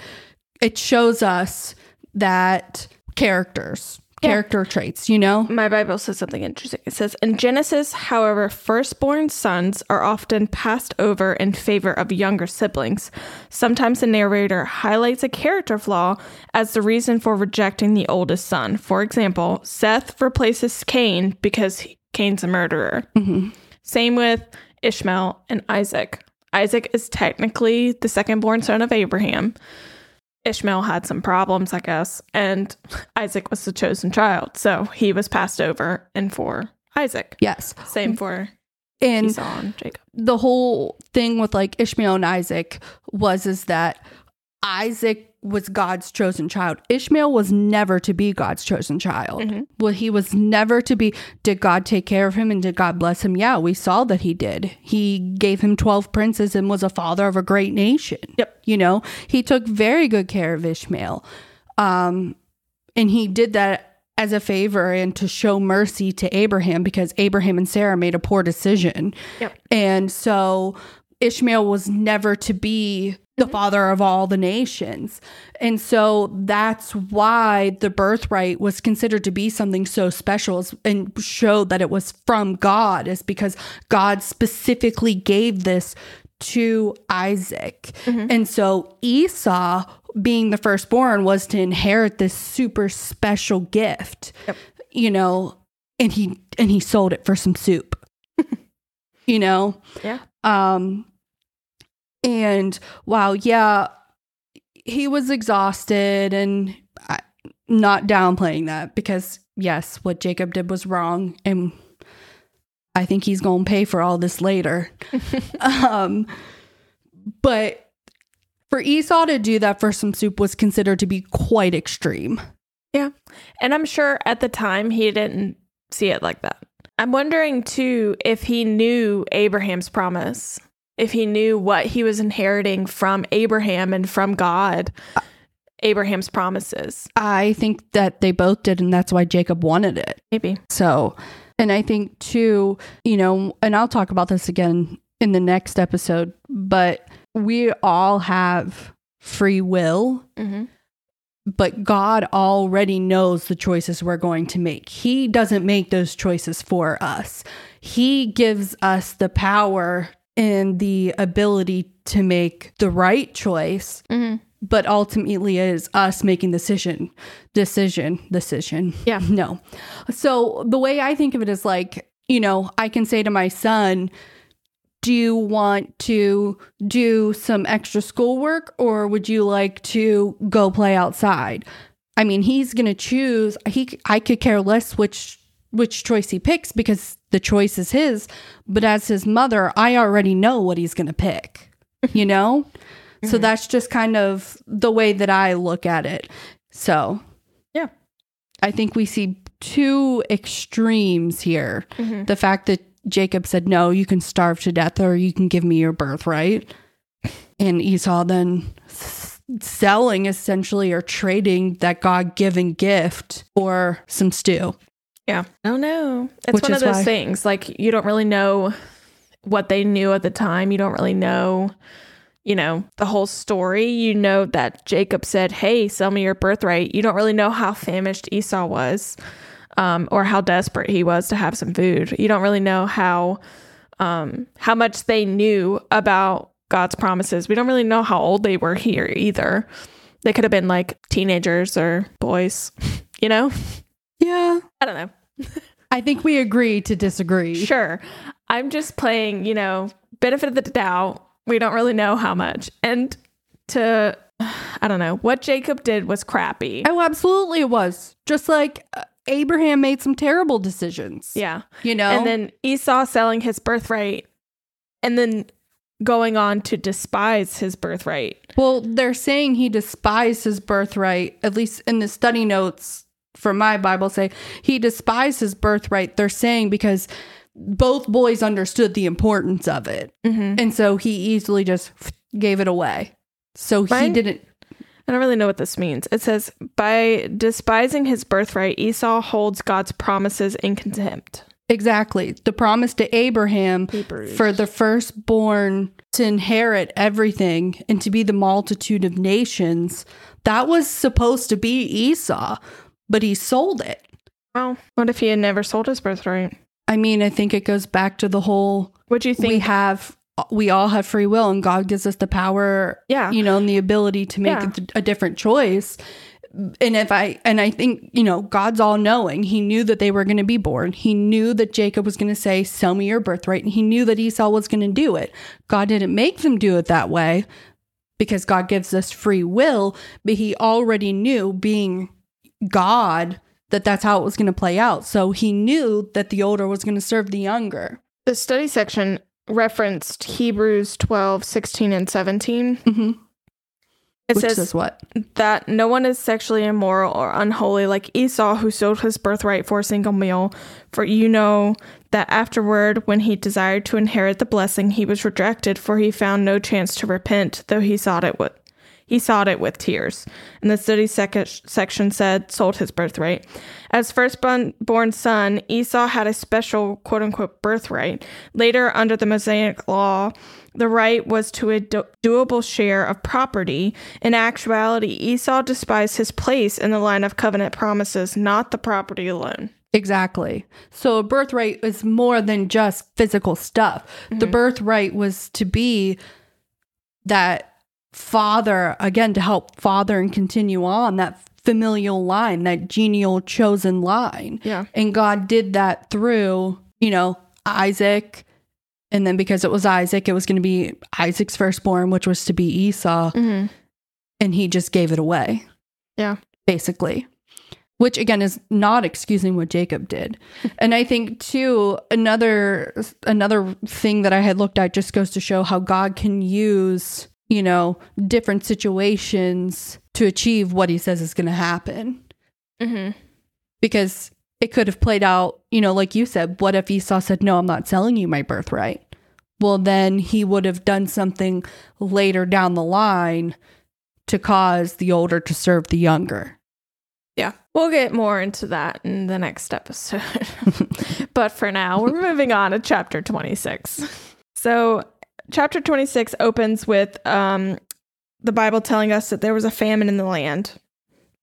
it shows us that characters, Yeah. character traits, you know? My Bible says something interesting. It says, In Genesis, however, firstborn sons are often passed over in favor of younger siblings. Sometimes the narrator highlights a character flaw as the reason for rejecting the oldest son. For example, Seth replaces Cain because he- Cain's a murderer. Mhm. Same with Ishmael and Isaac. Isaac is technically the second born son of Abraham. Ishmael had some problems, I guess, and Isaac was the chosen child. So he was passed over and for Isaac. Yes. Same for And Esau and Jacob. the whole thing with like Ishmael and Isaac was is that Isaac was God's chosen child. Ishmael was never to be God's chosen child. Mhm. Well, he was never to be. Did God take care of him and did God bless him? Yeah, we saw that he did. He gave him 12 princes and was a father of a great nation. Yep. You know, he took very good care of Ishmael. Um, and he did that as a favor and to show mercy to Abraham because Abraham and Sarah made a poor decision. Yep. And so Ishmael was never to be the mm-hmm. father of all the nations. And so that's why the birthright was considered to be something so special and showed that it was from God, is because God specifically gave this to Isaac. Mm-hmm. And so Esau, being the firstborn, was to inherit this super special gift. Yep. You know, and he and he sold it for some soup. you know? Yeah. Um and wow, yeah, he was exhausted and I, not downplaying that because yes, what Jacob did was wrong and I think he's going to pay for all this later. um but for Esau to do that for some soup was considered to be quite extreme. Yeah. And I'm sure at the time he didn't see it like that. I'm wondering too if he knew Abraham's promise, if he knew what he was inheriting from Abraham and from God, Abraham's promises. I think that they both did and that's why Jacob wanted it. Maybe. So, and I think too, you know, and I'll talk about this again in the next episode, but we all have free will, Mm-hmm. But God already knows the choices we're going to make. He doesn't make those choices for us. He gives us the power and the ability to make the right choice, Mm-hmm. but ultimately it is us making the decision, decision, decision. Yeah. No. So the way I think of it is like, you know, I can say to my son, do you want to do some extra schoolwork or would you like to go play outside? I mean, he's going to choose. He I could care less which which choice he picks because the choice is his, but as his mother, I already know what he's going to pick. You know? So Mhm. that's just kind of the way that I look at it. So, Yeah. I think we see two extremes here Mm-hmm. the fact that Jacob said, No, you can starve to death or you can give me your birthright. And Esau then s- selling essentially or trading that God given gift for some stew. Yeah. Oh no. It's Which one of those why- things. Like you don't really know what they knew at the time. You don't really know, you know, the whole story. You know that Jacob said, Hey, sell me your birthright. You don't really know how famished Esau was. Um, or how desperate he was to have some food. You don't really know how um how much they knew about God's promises. We don't really know how old they were here either. They could have been like teenagers or boys, you know? Yeah. I don't know. I think we agree to disagree. Sure. I'm just playing, you know, benefit of the doubt. We don't really know how much. And to, I don't know, what Jacob did was crappy. Oh, absolutely it was. Just like uh, Abraham made some terrible decisions. Yeah. You know? And then Esau selling his birthright and then going on to despise his birthright. Well, they're saying he despised his birthright, at least in the study notes for my Bible say he despised his birthright. They're saying because both boys understood the importance of it. Mm-hmm. And so he easily just gave it away. So he didn't I don't really know what this means. It says, by despising his birthright, Esau holds God's promises in contempt. exactly the promise to Abraham Hebrews. for the firstborn to inherit everything and to be the multitude of nations. That was supposed to be Esau, but he sold it. well, what if he had never sold his birthright? I mean, I think it goes back to the whole What do you think? we have we all have free will and God gives us the power, yeah. you know, and the ability to make Yeah. a, a different choice. And if I and I think, you know, God's all knowing. He knew that they were going to be born. He knew that Jacob was going to say, "Sell me your birthright." And he knew that Esau was going to do it. God didn't make them do it that way because God gives us free will, but he already knew being God that that's how it was going to play out. So he knew that the older was going to serve the younger. The study section referenced Hebrews 12, 16, and 17. Mm-hmm. It Which says says what? that no one is sexually immoral or unholy like Esau, who sold his birthright for a single meal. For you know that afterward, when he desired to inherit the blessing, he was rejected, for he found no chance to repent, though he sought it would. He sought it with tears. And the study sec- section said, sold his birthright. As firstborn born son, Esau had a special quote unquote birthright. Later, under the Mosaic law, the right was to a do- doable share of property. In actuality, Esau despised his place in the line of covenant promises, not the property alone. Exactly. So a birthright is more than just physical stuff. The mm-hmm. birthright was to be that father, again, to help father and continue on that familial line, that genial chosen line. Yeah. And God did that through, you know, Isaac. And then because it was Isaac, it was going to be Isaac's firstborn, which was to be Esau. Mm-hmm. And he just gave it away. Yeah. Basically. Which again is not excusing what Jacob did. and I think too, another another thing that I had looked at just goes to show how God can use, you know, different situations to achieve what he says is gonna happen. Mm-hmm. because it could have played out, you know, like you said, what if Esau said, No, I'm not selling you my birthright? Well, then he would have done something later down the line to cause the older to serve the younger. Yeah. We'll get more into that in the next episode. but for now, we're moving on to chapter 26. So, chapter 26 opens with um, the Bible telling us that there was a famine in the land,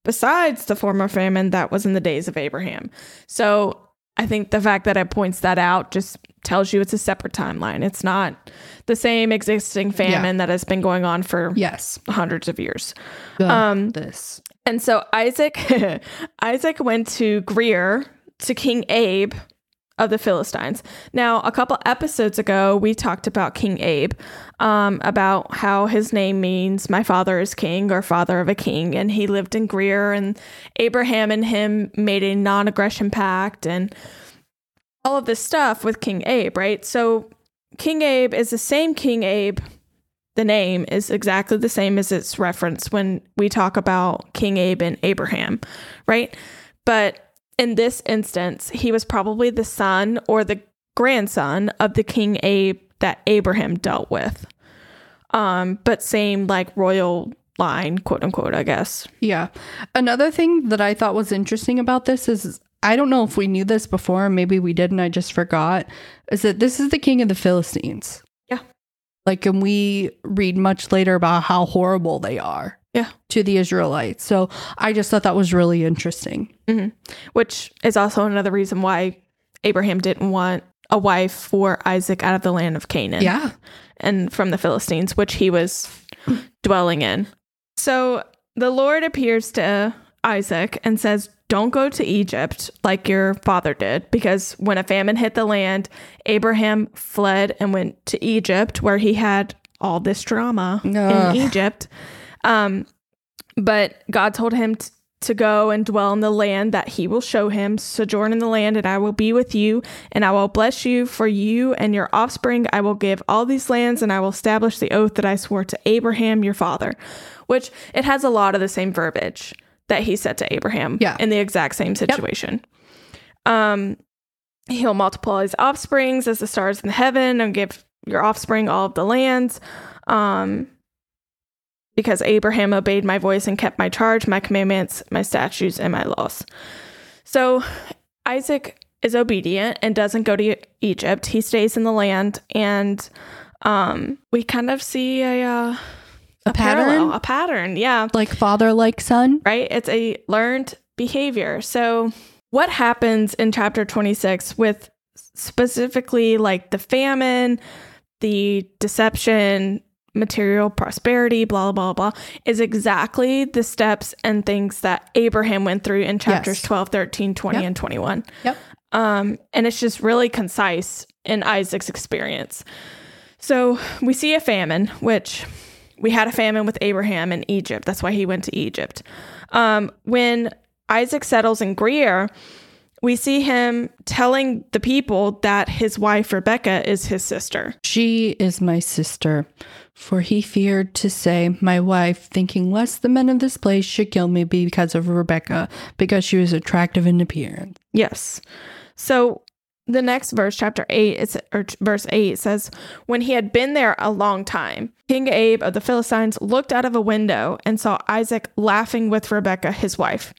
besides the former famine that was in the days of Abraham. So, I think the fact that it points that out just tells you it's a separate timeline. It's not the same existing famine that has been going on for Yes. hundreds of years. Good. Um, this. And so Isaac Isaac went to Greer to King Abe of the Philistines. Now, a couple episodes ago, we talked about King Abe, um, about how his name means my father is king or father of a king, and he lived in Greer, and Abraham and him made a non-aggression pact, and all of this stuff with King Abe, right? So King Abe is the same King Abe the name is exactly the same as its reference when we talk about King Abe and Abraham, right? But in this instance, he was probably the son or the grandson of the King Abe that Abraham dealt with. Um, but same like royal line, quote unquote, I guess. Yeah. Another thing that I thought was interesting about this is I don't know if we knew this before, maybe we did and I just forgot, is that this is the king of the Philistines. Yeah. Like, and we read much later about how horrible they are. Yeah. To the Israelites. So I just thought that was really interesting. Mm-hmm. Which is also another reason why Abraham didn't want a wife for Isaac out of the land of Canaan. Yeah. and from the Philistines, which he was dwelling in. So the Lord appears to Isaac and says, Don't go to Egypt like your father did, because when a famine hit the land, Abraham fled and went to Egypt, where he had all this drama Ugh. in Egypt. Um, but God told him t- to go and dwell in the land that he will show him, sojourn in the land, and I will be with you, and I will bless you for you and your offspring. I will give all these lands, and I will establish the oath that I swore to Abraham your father, which it has a lot of the same verbiage that he said to Abraham Yeah. in the exact same situation. Um, he'll multiply his offsprings as the stars in the heaven and give your offspring all of the lands. Um, because Abraham obeyed my voice and kept my charge, my commandments, my statutes, and my laws. So Isaac is obedient and doesn't go to Egypt. He stays in the land, and um, we kind of see a uh, A parallel, pattern? a pattern. Yeah, Like father, like son. right? It's a learned behavior. So, what happens in chapter 26 with specifically like the famine, the deception, material prosperity, blah, blah, blah, is exactly the steps and things that Abraham went through in chapters Yes. 12, 13, 20, Yep. and 21. Yep. Um, and it's just really concise in Isaac's experience. So we see a famine, which we had a famine with Abraham in Egypt. That's why he went to Egypt. Um, when Isaac settles in Greer, we see him telling the people that his wife Rebecca is his sister. She is my sister. For he feared to say, My wife, thinking lest the men of this place should kill me because of Rebecca, because she was attractive in appearance. Yes. So the next verse, chapter 8, it's, or verse 8 says, When he had been there a long time, King Abe of the Philistines looked out of a window and saw Isaac laughing with Rebekah, his wife.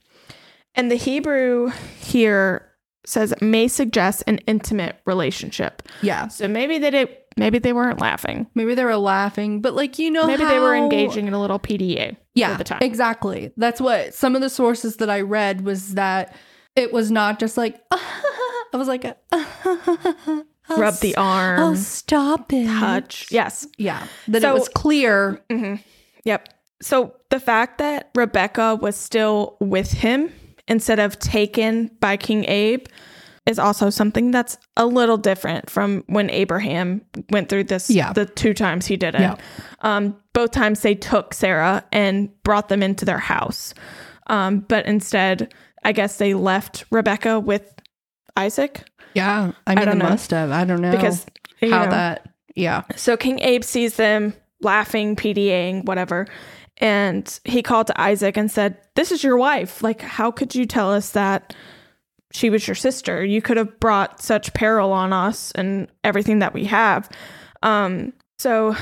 And the Hebrew here says may suggest an intimate relationship. Yeah. So maybe they did, maybe they weren't laughing. Maybe they were laughing, but like you know, Maybe they were engaging in a little PDA yeah, at the time. Exactly. That's what some of the sources that I read was that it was not just like I was like a, Rub the arm, Oh, stop it. touch. Yes. Yeah. That So- it was clear. hmm Yep. So the fact that Rebecca was still with him instead of taken by King Abe is also something that's a little different from when Abraham went through this Yeah. the two times he did it. Yeah. Um, both times they took Sarah and brought them into their house. Um, but instead, I guess they left Rebecca with Isaac Yeah. I mean, don't they know. must have. I don't know because how know, that. Yeah. so King Abe sees them laughing, PDAing, whatever. And he called to Isaac and said, This is your wife. Like, how could you tell us that she was your sister? You could have brought such peril on us and everything that we have. Um, so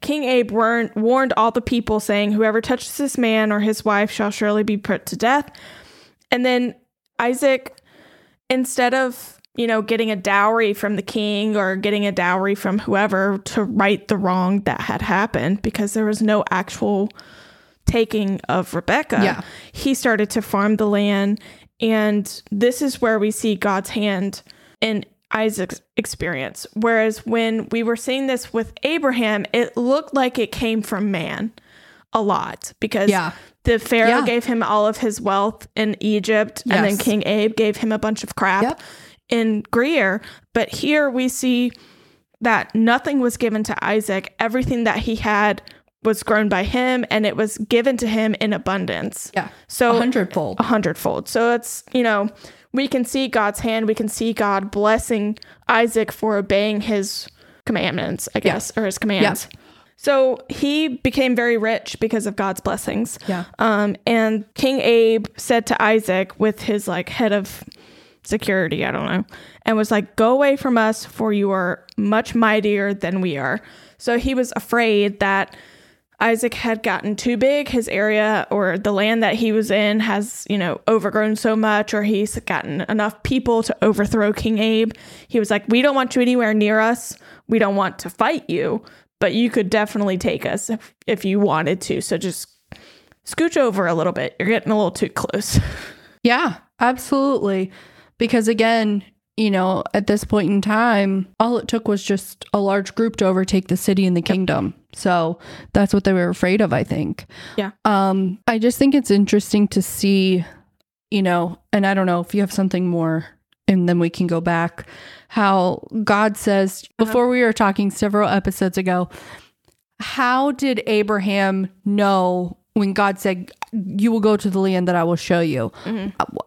King Abe warned, warned all the people, saying, Whoever touches this man or his wife shall surely be put to death. And then Isaac, instead of you know getting a dowry from the king or getting a dowry from whoever to right the wrong that had happened because there was no actual taking of Rebecca Yeah. he started to farm the land and this is where we see God's hand in Isaac's experience whereas when we were seeing this with Abraham it looked like it came from man a lot because Yeah. the Pharaoh Yeah. gave him all of his wealth in Egypt, and then King Abe gave him a bunch of crap Yep. in Greer. But here we see that nothing was given to Isaac. Everything that he had was grown by him, and it was given to him in abundance. Yeah. So A hundredfold. a hundredfold. So it's, you know, we can see God's hand. We can see God blessing Isaac for obeying his commandments, I guess, or his commands. So he became very rich because of God's blessings. Yeah. Um, and King Abe said to Isaac with his like head of security, I don't know, and was like, Go away from us, for you are much mightier than we are. So he was afraid that Isaac had gotten too big. His area or the land that he was in has, you know, overgrown so much, or he's gotten enough people to overthrow King Abe. He was like, We don't want you anywhere near us. We don't want to fight you, but you could definitely take us if, if you wanted to. So just scooch over a little bit. You're getting a little too close. Yeah, absolutely. Because again, you know, at this point in time, all it took was just a large group to overtake the city and the kingdom. So that's what they were afraid of, I think. Yeah. Um, I just think it's interesting to see, you know, and I don't know if you have something more and then we can go back how God says before we were talking several episodes ago, how did Abraham know when God said, You will go to the land that I will show you?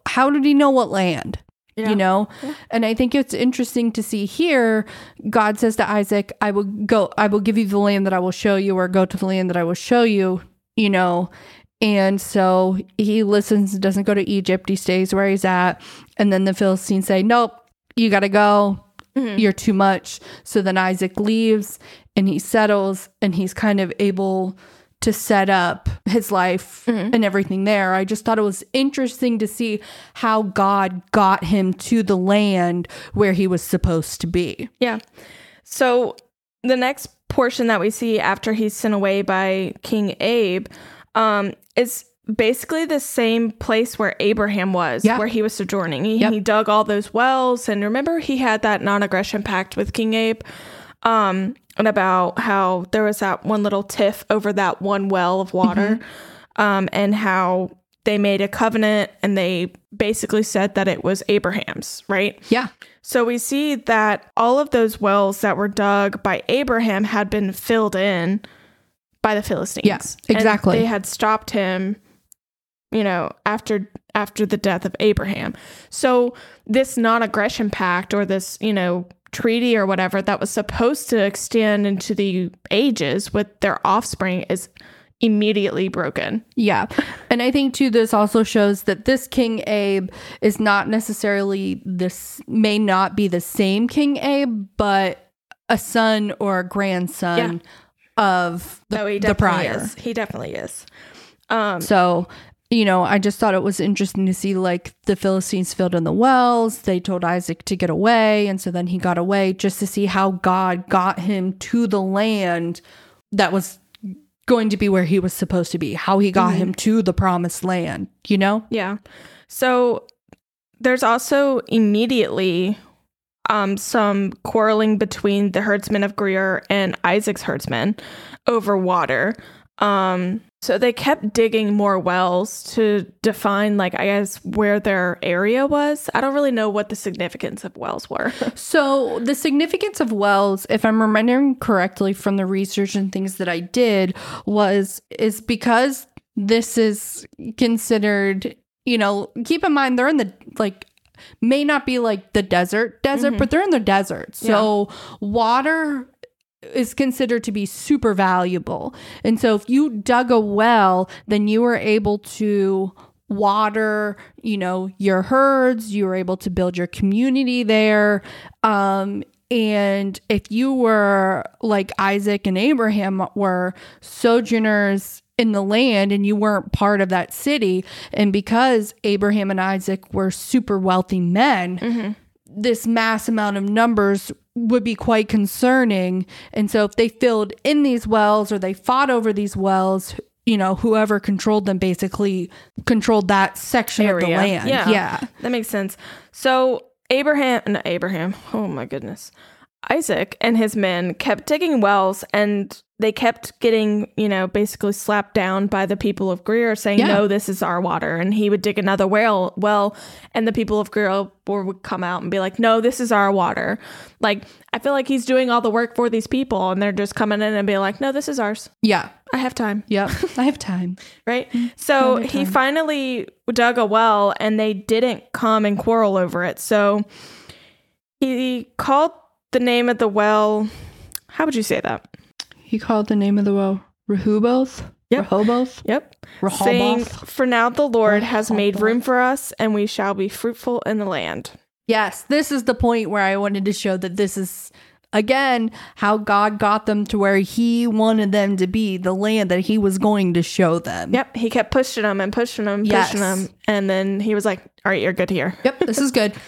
How did he know what land? Yeah. You know? And I think it's interesting to see here, God says to Isaac, I will go, I will give you the land that I will show you, or go to the land that I will show you, you know. And so he listens, doesn't go to Egypt, he stays where he's at. And then the Philistines say, Nope, you gotta go. Mm-hmm. You're too much. So then Isaac leaves and he settles and he's kind of able to set up his life and everything there. I just thought it was interesting to see how God got him to the land where he was supposed to be. Yeah. So the next portion that we see after he's sent away by King Abe um, is basically the same place where Abraham was, Yeah. where he was sojourning. He, Yep. he dug all those wells, and remember he had that non-aggression pact with King Abe, um, and about how there was that one little tiff over that one well of water, um, and how they made a covenant, and they basically said that it was Abraham's, right? Yeah. So we see that all of those wells that were dug by Abraham had been filled in by the Philistines. Yeah, And exactly. they had stopped him, you know, after after the death of Abraham. So this non-aggression pact or this, you know, treaty or whatever that was supposed to extend into the ages with their offspring is immediately broken. Yeah. And I think too this also shows that this King Abe is not necessarily this may not be the same King Abe, but a son or a grandson of the, No, he the prior. is. He definitely is. Um, So, you know, I just thought it was interesting to see like the Philistines filled in the wells. They told Isaac to get away. And so then he got away just to see how God got him to the land that was going to be where he was supposed to be, how he got him to the promised land, you know? Yeah. So there's also immediately um, some quarreling between the herdsmen of Greer and Isaac's herdsmen over water. Um, so they kept digging more wells to define, like, I guess, where their area was. I don't really know what the significance of wells were. So, the significance of wells, if I'm remembering correctly from the research and things that I did, was is because this is considered, you know, keep in mind they're in the like may not be like the desert desert, mm-hmm. but they're in the desert. So, water is considered to be super valuable. And so if you dug a well, then you were able to water, you know, your herds, you were able to build your community there. Um and if you were like Isaac and Abraham were sojourners in the land and you weren't part of that city and because Abraham and Isaac were super wealthy men, this mass amount of numbers would be quite concerning. And so if they filled in these wells or they fought over these wells, you know, whoever controlled them basically controlled that section of the land. Yeah. yeah. That makes sense. So Abraham, no, Abraham, oh my goodness. Isaac and his men kept digging wells and they kept getting, you know, basically slapped down by the people of Greer saying, Yeah. no, this is our water. And he would dig another well, well, and the people of Greer would come out and be like, no, this is our water. Like, I feel like he's doing all the work for these people and they're just coming in and being like, no, this is ours. Yeah. I have time Yep. I have time. right? Mm-hmm. So Another he finally dug a well and they didn't come and quarrel over it. So he called the name of the well. How would you say that? He called the name of the well Rehoboth. Yep. Rehoboth. Yep. Saying, For now the Lord has made room for us and we shall be fruitful in the land. Yes, this is the point where I wanted to show that this is again how God got them to where he wanted them to be, the land that he was going to show them. Yep. He kept pushing them and pushing them, pushing Yes. them. And then he was like, all right, you're good here. Yep, this is good.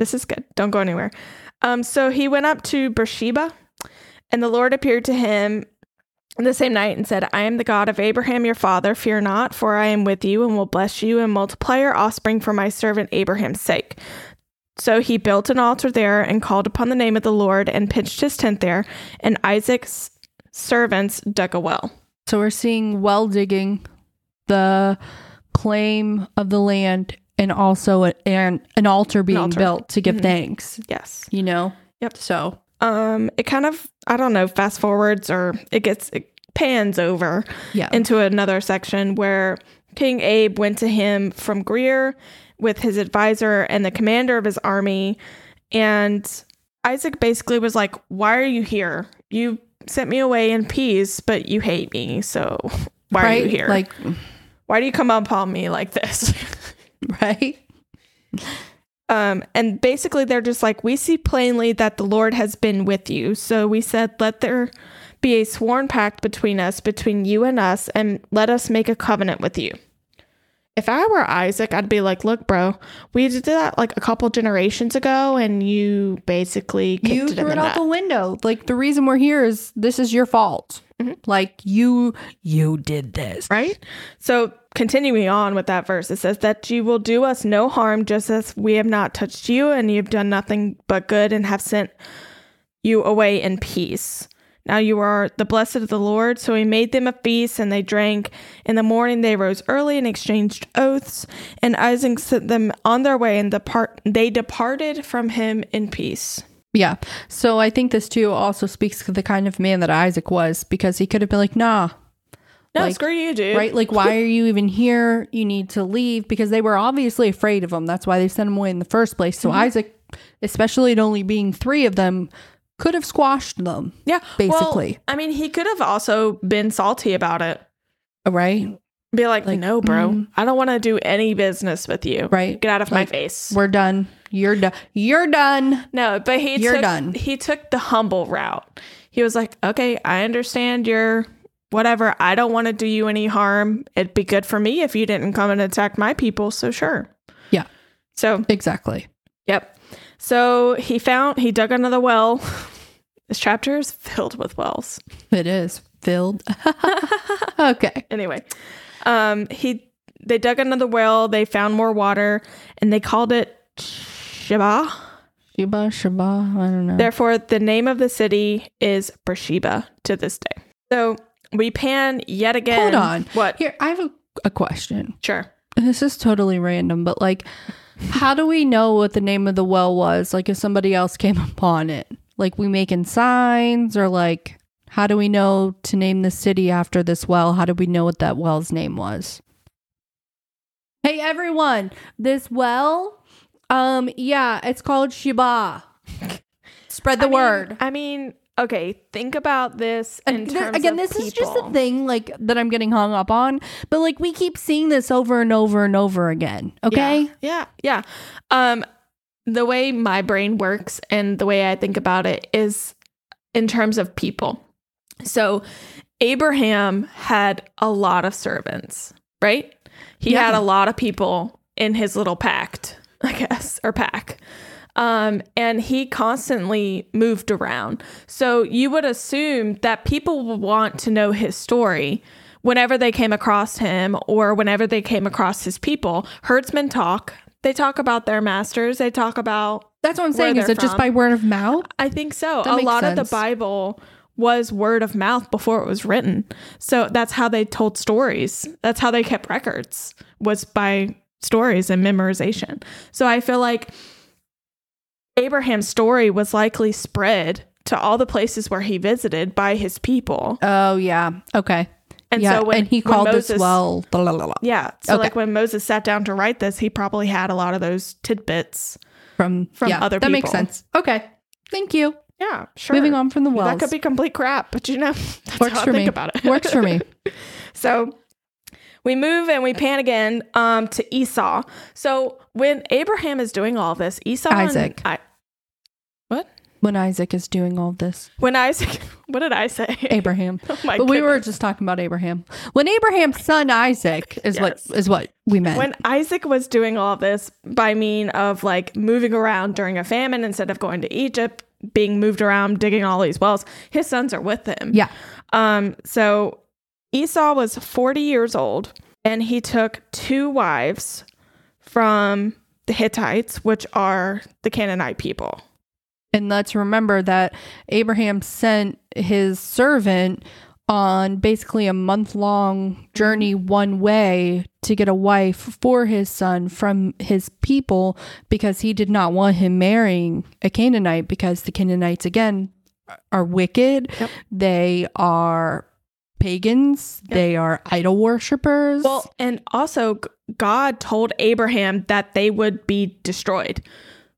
This is good. Don't go anywhere. Um, so he went up to Beersheba, and the Lord appeared to him the same night and said, I am the God of Abraham your father. Fear not, for I am with you and will bless you and multiply your offspring for my servant Abraham's sake. So he built an altar there and called upon the name of the Lord and pitched his tent there, and Isaac's servants dug a well. So we're seeing well digging, the claim of the land, and also a, and an altar being altar. built to give Mhm. thanks. Yes. You know. Yep. So Um, it kind of, I don't know, fast forwards or it gets, it pans over yeah, into another section where King Abe went to him from Greer with his advisor and the commander of his army. And Isaac basically was like, Why are you here? You sent me away in peace, but you hate me. So why are you here? Like, why do you come upon me like this? right? Um, and basically, they're just like, We see plainly that the Lord has been with you. So we said, Let there be a sworn pact between us, between you and us, and let us make a covenant with you. If I were Isaac, I'd be like, Look, bro, we did that like a couple generations ago, and you basically kicked You it threw it out the window. Like the reason we're here is this is your fault. Mhm. Like you, you did this. right? So, continuing on with that verse, it says that you will do us no harm, just as we have not touched you, and you've done nothing but good, and have sent you away in peace. Now you are the blessed of the Lord. So he made them a feast, and they drank. In the morning they rose early and exchanged oaths, and Isaac sent them on their way, and depart. They departed from him in peace. Yeah. So I think this too also speaks to the kind of man that Isaac was because he could have been like, nah, No, Like, screw you, dude. right? Like, why are you even here? You need to leave because they were obviously afraid of him. That's why they sent him away in the first place. So Isaac, especially it only being three of them, could have squashed them. Yeah, Basically. Well, I mean, he could have also been salty about it. right? Be like, Like, no, bro, mm. I don't want to do any business with you. Right. Get out of my face. We're done. You're done. You're done. No, but he You're took, done. He took the humble route. He was like, okay, I understand your whatever. I don't want to do you any harm. It'd be good for me if you didn't come and attack my people. So sure. Yeah. So Exactly. Yep. So he found he dug another well. This chapter is filled with wells. It is filled. okay. Anyway, um, he they dug another well. They found more water, and they called it Sheba. Sheba, Sheba. I don't know. Therefore, the name of the city is Beersheba to this day. So we pan yet again. Hold on. What? Here, I have a, a question. Sure. And This is totally random, but like, how do we know what the name of the well was? Like, if somebody else came upon it, like, we making signs, or like, how do we know to name the city after this well? How do we know what that well's name was? Hey, everyone, this well, um, yeah, it's called Sheba. Spread the I mean- word. I mean, okay. Think about this in And th- terms again, this is just a thing like that I'm getting hung up on, but like we keep seeing this over and over and over again. Okay. Yeah, yeah. Um, the way my brain works and the way I think about it is in terms of people. So Abraham had a lot of servants, right? He Yeah. had a lot of people in his little pact, I guess, or pack. Um, and he constantly moved around. So you would assume that people would want to know his story whenever they came across him or whenever they came across his people. Herdsmen talk. They talk about their masters. They talk about That's what I'm saying. Is it just by word of mouth? I think so. That a lot of the. Bible was word of mouth before it was written. So that's how they told stories. That's how they kept records was by stories and memorization. So I feel like Abraham's story was likely spread to all the places where he visited by his people. Oh yeah. Okay. And yeah. so when and he when called Moses, this well. blah, blah, blah, Yeah. So Okay. like when Moses sat down to write this, he probably had a lot of those tidbits. from From yeah, other That makes sense. Okay. Thank you. Yeah, sure. Moving on from the wells. That could be complete crap, but you know, that's Works how for I think me. about it. Works for me. So we move and we pan again um, to Esau. So when Abraham is doing all this, Esau and Isaac. I? When Isaac is doing all this, When Isaac, what did I say? Abraham. Oh my but we were just talking about Abraham. When Abraham's son Isaac is Yes. what is what we meant. When Isaac was doing all this by mean of like moving around during a famine instead of going to Egypt, being moved around, digging all these wells, his sons are with him. yeah. Um, so Esau was 40 years old and he took two wives from the Hittites, which are the Canaanite people. And let's remember that Abraham sent his servant on basically a month long journey mm-hmm. one way to get a wife for his son from his people because he did not want him marrying a Canaanite because the Canaanites, again, are wicked. Yep. They are pagans. Yep. They are idol worshippers. Well, and also God told Abraham that they would be destroyed.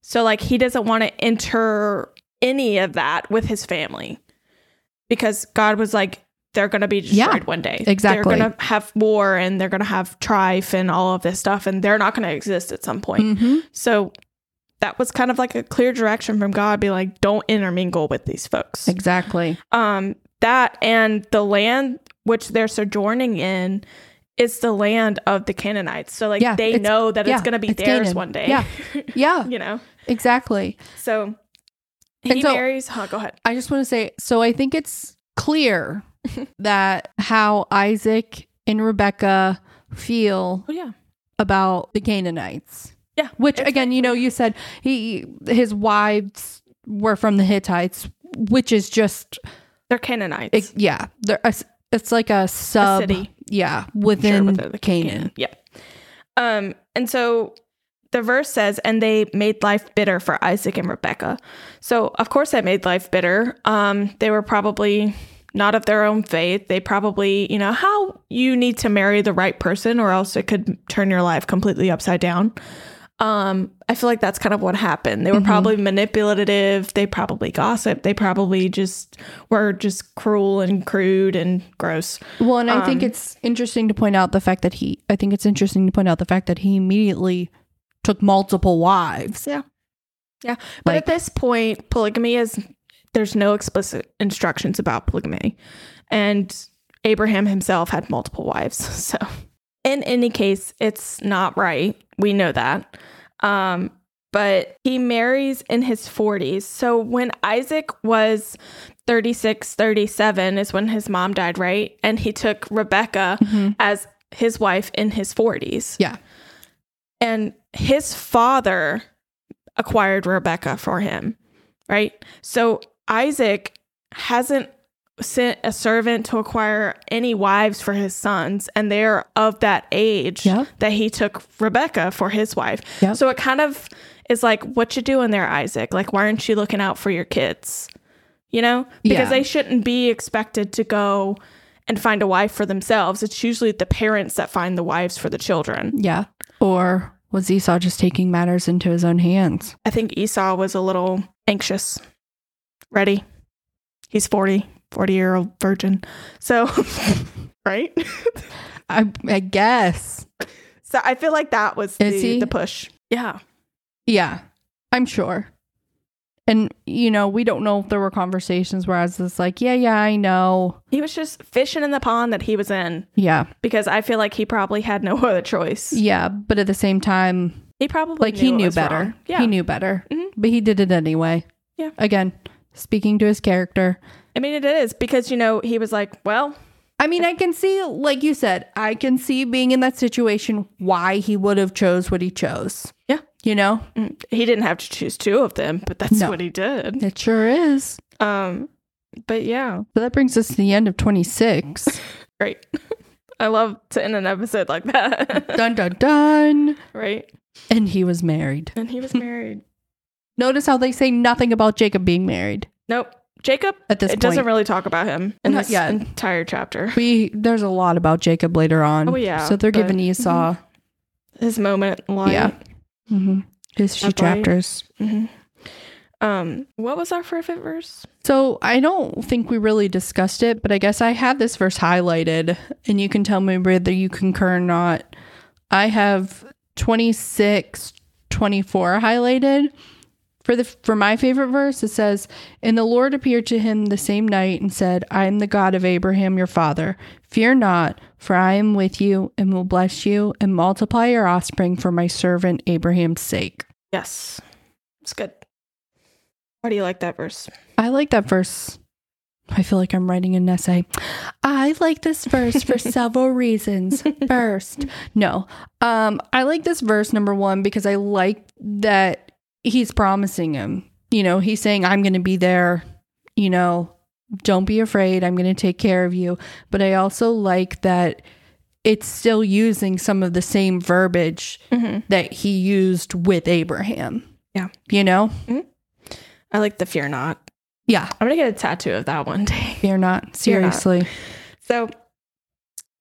So like he doesn't want to enter any of that with his family. Because God was like they're going to be destroyed Yeah, one day. exactly. They're going to have war and they're going to have strife and all of this stuff and they're not going to exist at some point. Mhm. So that was kind of like a clear direction from God be like don't intermingle with these folks. exactly. Um that and the land which they're sojourning in is the land of the Canaanites. So like Yeah, they know that yeah, it's going to be theirs Canaan. one day. Yeah. Yeah, you know. Exactly. So he so- marries, huh, go ahead. I just want to say so I think it's clear that how Isaac and Rebecca feel Oh yeah. about the Canaanites. Yeah. Which again, you know, you said he his wives were from the Hittites, which is just They're Canaanites. it, yeah, they're a it's like a sub city. yeah, Sure, within the Canaan. Yeah. Um, and so the verse says, and they made life bitter for Isaac and Rebecca. So of course that made life bitter. Um, they were probably not of their own faith. They probably, you know, how you need to marry the right person or else it could turn your life completely upside down. Um, I feel like that's kind of what happened. They were Mhm. probably manipulative. They probably gossiped. They probably just were just cruel and crude and gross. Well, and I think Um, it's interesting to point out the fact that he, I think it's interesting to point out the fact that he immediately took multiple wives. Yeah. Yeah. But Like- at this point, polygamy is there's no explicit instructions about polygamy. And Abraham himself had multiple wives. So in any case, it's not right. We know that. Um, but he marries in his 40s. So when Isaac was 36, 37 is when his mom died, right? And he took Rebecca Mhm. as his wife in his 40s. Yeah. And his father acquired Rebecca for him, right? So Isaac hasn't sent a servant to acquire any wives for his sons, and they're of that age Yeah. that he took Rebecca for his wife. Yep. So it kind of is like, what you doing there, Isaac? Like, why aren't you looking out for your kids? You know, because Yeah. they shouldn't be expected to go and find a wife for themselves. It's usually the parents that find the wives for the children. Yeah. Or was Esau just taking matters into his own hands? I think Esau was a little anxious. Ready? He's 40, 40 year old virgin. So, right? I, I guess. So I feel like that was Is the, he? the push. Yeah. Yeah, I'm sure. And, you know, we don't know if there were conversations where I was just like, yeah, yeah, I know. He was just fishing in the pond that he was in Yeah. because I feel like he probably had no other choice. Yeah. But at the same time, He probably like he knew better. Yeah. He knew better. Mhm. But he did it anyway. Yeah. Again, speaking to his character. I mean, it is because, you know, he was like, well, I mean, I can see, like you said, I can see being in that situation why he would have chose what he chose. Yeah. You know, mm, he didn't have to choose two of them, but that's No. what he did. it sure is. Um, but yeah, So that brings us to the end of 26. great. I love to end an episode like that. dun dun dun. right? And he was married. And he was married. Notice how they say nothing about Jacob being married Nope. Jacob, at this it point. doesn't really talk about him in this yet. entire chapter. we there's a lot about Jacob later on. Oh, yeah, So they're giving Esau His moment, in. Yeah. Hmm his few That's right. chapters. Mhm. Um, what was our favorite verse? So I don't think we really discussed it, but I guess I have this verse highlighted, and you can tell me whether you concur or not. I have 26, 24 highlighted. For the for my favorite verse, it says, And the Lord appeared to him the same night and said, I am the God of Abraham your father. Fear not, for I am with you and will bless you and multiply your offspring for my servant Abraham's sake. Yes, it's good. Why do you like that verse? I like that verse. I feel like I'm writing an essay. I like this verse for several reasons. First, no. Um, I like this verse number one because I like that he's promising him. You know, he's saying, I'm gonna be there, you know, don't be afraid, I'm gonna take care of you. But I also like that it's still using some of the same verbiage Mm-hmm. that he used with Abraham. Yeah. You know? I like the fear not. Yeah. I'm gonna get a tattoo of that one day. Fear not. Fear not. Seriously. So,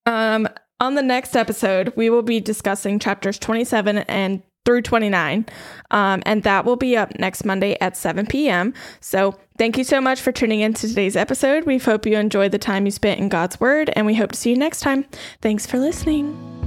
um, on the next episode, we will be discussing chapters 27 and through 29. Um, and that will be up next Monday at 7 p.m. So, thank you so much for tuning in to today's episode. We hope you enjoyed the time you spent in God's Word, and we hope to see you next time. Thanks for listening.